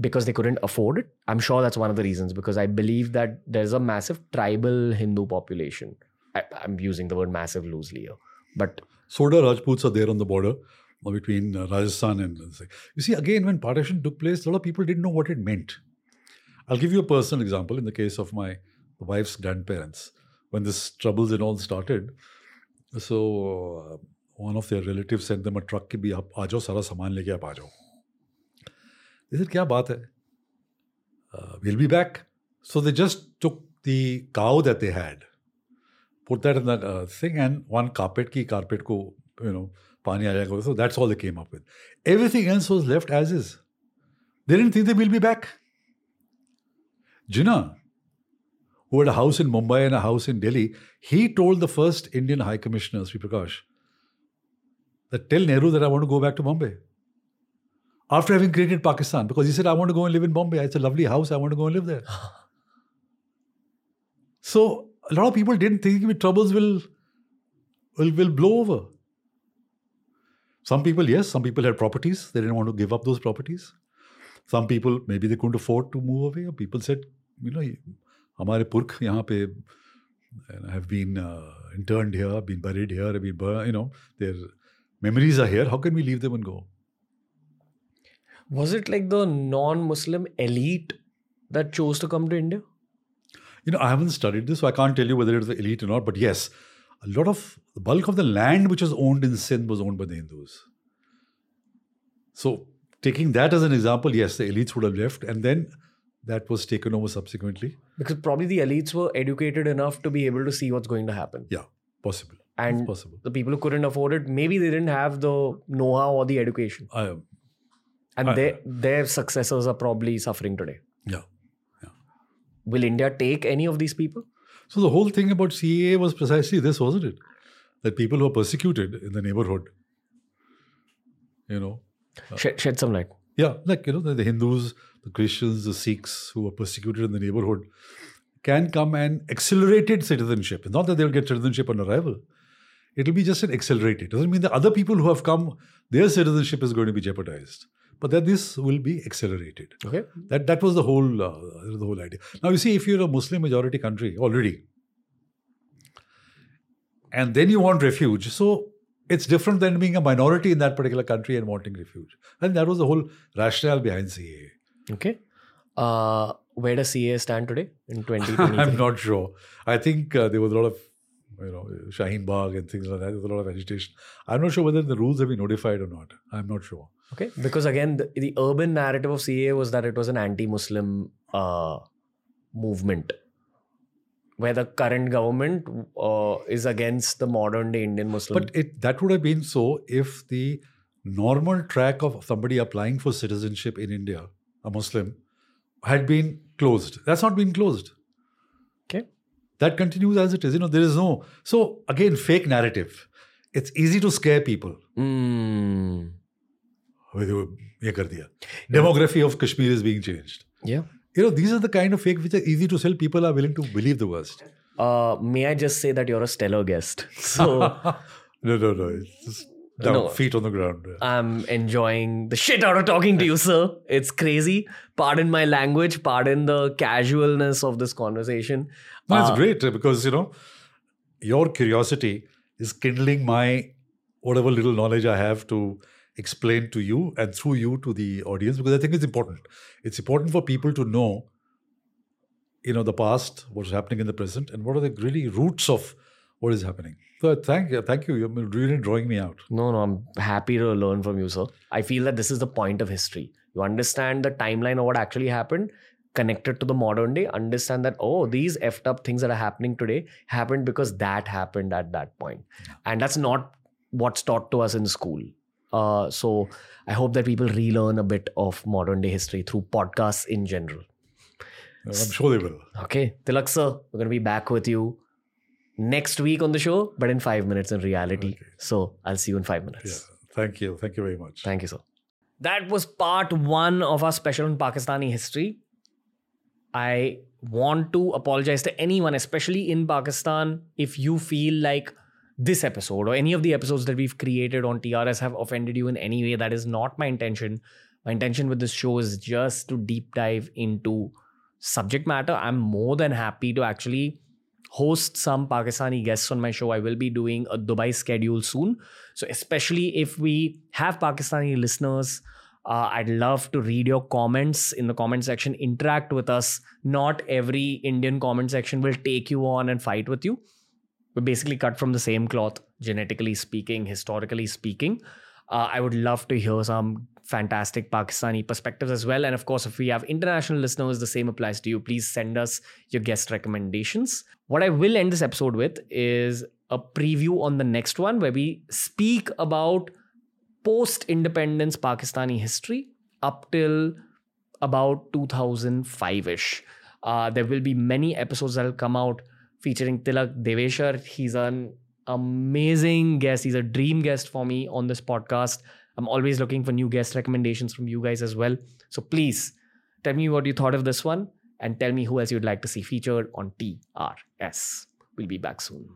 because they couldn't afford it. I'm sure that's one of the reasons because I believe that there's a massive tribal Hindu population. I, am using the word massive loosely here, but Sodha Rajputs are there on the border between uh, Rajasthan and you see again when partition took place, a lot of people didn't know what it meant. I'll give you a personal example. In the case of my wife's grandparents, when this troubles and all started, so uh, one of their relatives sent them a truck कि भी आप आ जाओ सारा सामान लेके आप आ जाओ they said, क्या बात है? Uh, we'll be back. So they just took the cow that they had, put that in the uh, thing, and one carpet ki carpet ko, you know, pani aa So that's all they came up with. Everything else was left as is. They didn't think they will be back. Jinnah, who had a house in Mumbai and a house in Delhi, he told the first Indian High Commissioner, Sri Prakash, that tell Nehru that I want to go back to Bombay after having created Pakistan because he said, I want to go and live in Bombay. It's a lovely house. I want to go and live there. so a lot of people didn't think troubles will, will, will blow over. Some people, yes, some people had properties. They didn't want to give up those properties. Some people, maybe they couldn't afford to move away. People said, you know, हमारे पुरख यहाँ पे have been uh, interned here, been buried here, been, you know, their memories are here. How can we leave them and go? Was it like the non Muslim elite that chose to come to India? You know, I haven't studied this, so I can't tell you whether it was the elite or not. But yes, a lot of the bulk of the land which was owned in Sindh was owned by the Hindus. So, taking that as an example, yes, the elites would have left, and then that was taken over subsequently. Because probably the elites were educated enough to be able to see what's going to happen. Yeah, possible. And possible. the people who couldn't afford it, maybe they didn't have the know-how or the education. I, and uh, they, their successors are probably suffering today. Yeah. yeah. Will India take any of these people? So the whole thing about CAA was precisely this, wasn't it? That people who are persecuted in the neighborhood, you know, uh, shed, shed some light. Yeah, like you know, the, the Hindus, the Christians, the Sikhs who are persecuted in the neighborhood can come and accelerated citizenship. It's not that they'll get citizenship on arrival. It'll be just an accelerated. It Doesn't mean that other people who have come, their citizenship is going to be jeopardized but that this will be accelerated. Okay. That that was the whole uh, the whole idea. Now you see, if you're a Muslim majority country already, and then you want refuge, so it's different than being a minority in that particular country and wanting refuge. And that was the whole rationale behind CAA. Okay. Uh, where does CAA stand today in 2020? I'm not sure. I think uh, there was a lot of you know, Shaheen Bagh and things like that. There's a lot of agitation. I'm not sure whether the rules have been notified or not. I'm not sure. Okay, because again, the, the urban narrative of CAA was that it was an anti-Muslim uh, movement, where the current government uh, is against the modern-day Indian Muslim. But it, that would have been so if the normal track of somebody applying for citizenship in India, a Muslim, had been closed. That's not been closed. Okay. That continues as it is. You know, there is no. So, again, fake narrative. It's easy to scare people. Mm. Demography of Kashmir is being changed. Yeah. You know, these are the kind of fake which are easy to sell. People are willing to believe the worst. Uh, may I just say that you're a stellar guest? So. no, no, no. It's just down, no, feet on the ground. I'm enjoying the shit out of talking to you, sir. It's crazy. Pardon my language. Pardon the casualness of this conversation. No, it's uh, great because you know your curiosity is kindling my whatever little knowledge I have to explain to you and through you to the audience because I think it's important. It's important for people to know, you know, the past, what's happening in the present, and what are the really roots of what is happening. So thank you, thank you. You're really drawing me out. No, no, I'm happy to learn from you, sir. I feel that this is the point of history. You understand the timeline of what actually happened, connected to the modern day, understand that, oh, these effed up things that are happening today happened because that happened at that point. And that's not what's taught to us in school. Uh, so I hope that people relearn a bit of modern day history through podcasts in general. I'm sure they will. Okay. Tilak sir, we're going to be back with you next week on the show, but in five minutes in reality. Okay. So I'll see you in five minutes. Yeah. Thank you. Thank you very much. Thank you, sir. That was part one of our special on Pakistani history. I want to apologize to anyone, especially in Pakistan, if you feel like this episode or any of the episodes that we've created on TRS have offended you in any way. That is not my intention. My intention with this show is just to deep dive into subject matter. I'm more than happy to actually host some Pakistani guests on my show. I will be doing a Dubai schedule soon. So, especially if we have Pakistani listeners, uh, I'd love to read your comments in the comment section. Interact with us. Not every Indian comment section will take you on and fight with you. We're basically cut from the same cloth, genetically speaking, historically speaking. Uh, I would love to hear some fantastic Pakistani perspectives as well. And of course, if we have international listeners, the same applies to you. Please send us your guest recommendations. What I will end this episode with is a preview on the next one where we speak about post independence Pakistani history up till about 2005 ish. Uh, there will be many episodes that will come out featuring Tilak Devasher. He's an amazing guest. He's a dream guest for me on this podcast. I'm always looking for new guest recommendations from you guys as well. So please tell me what you thought of this one and tell me who else you'd like to see featured on TRS. We'll be back soon.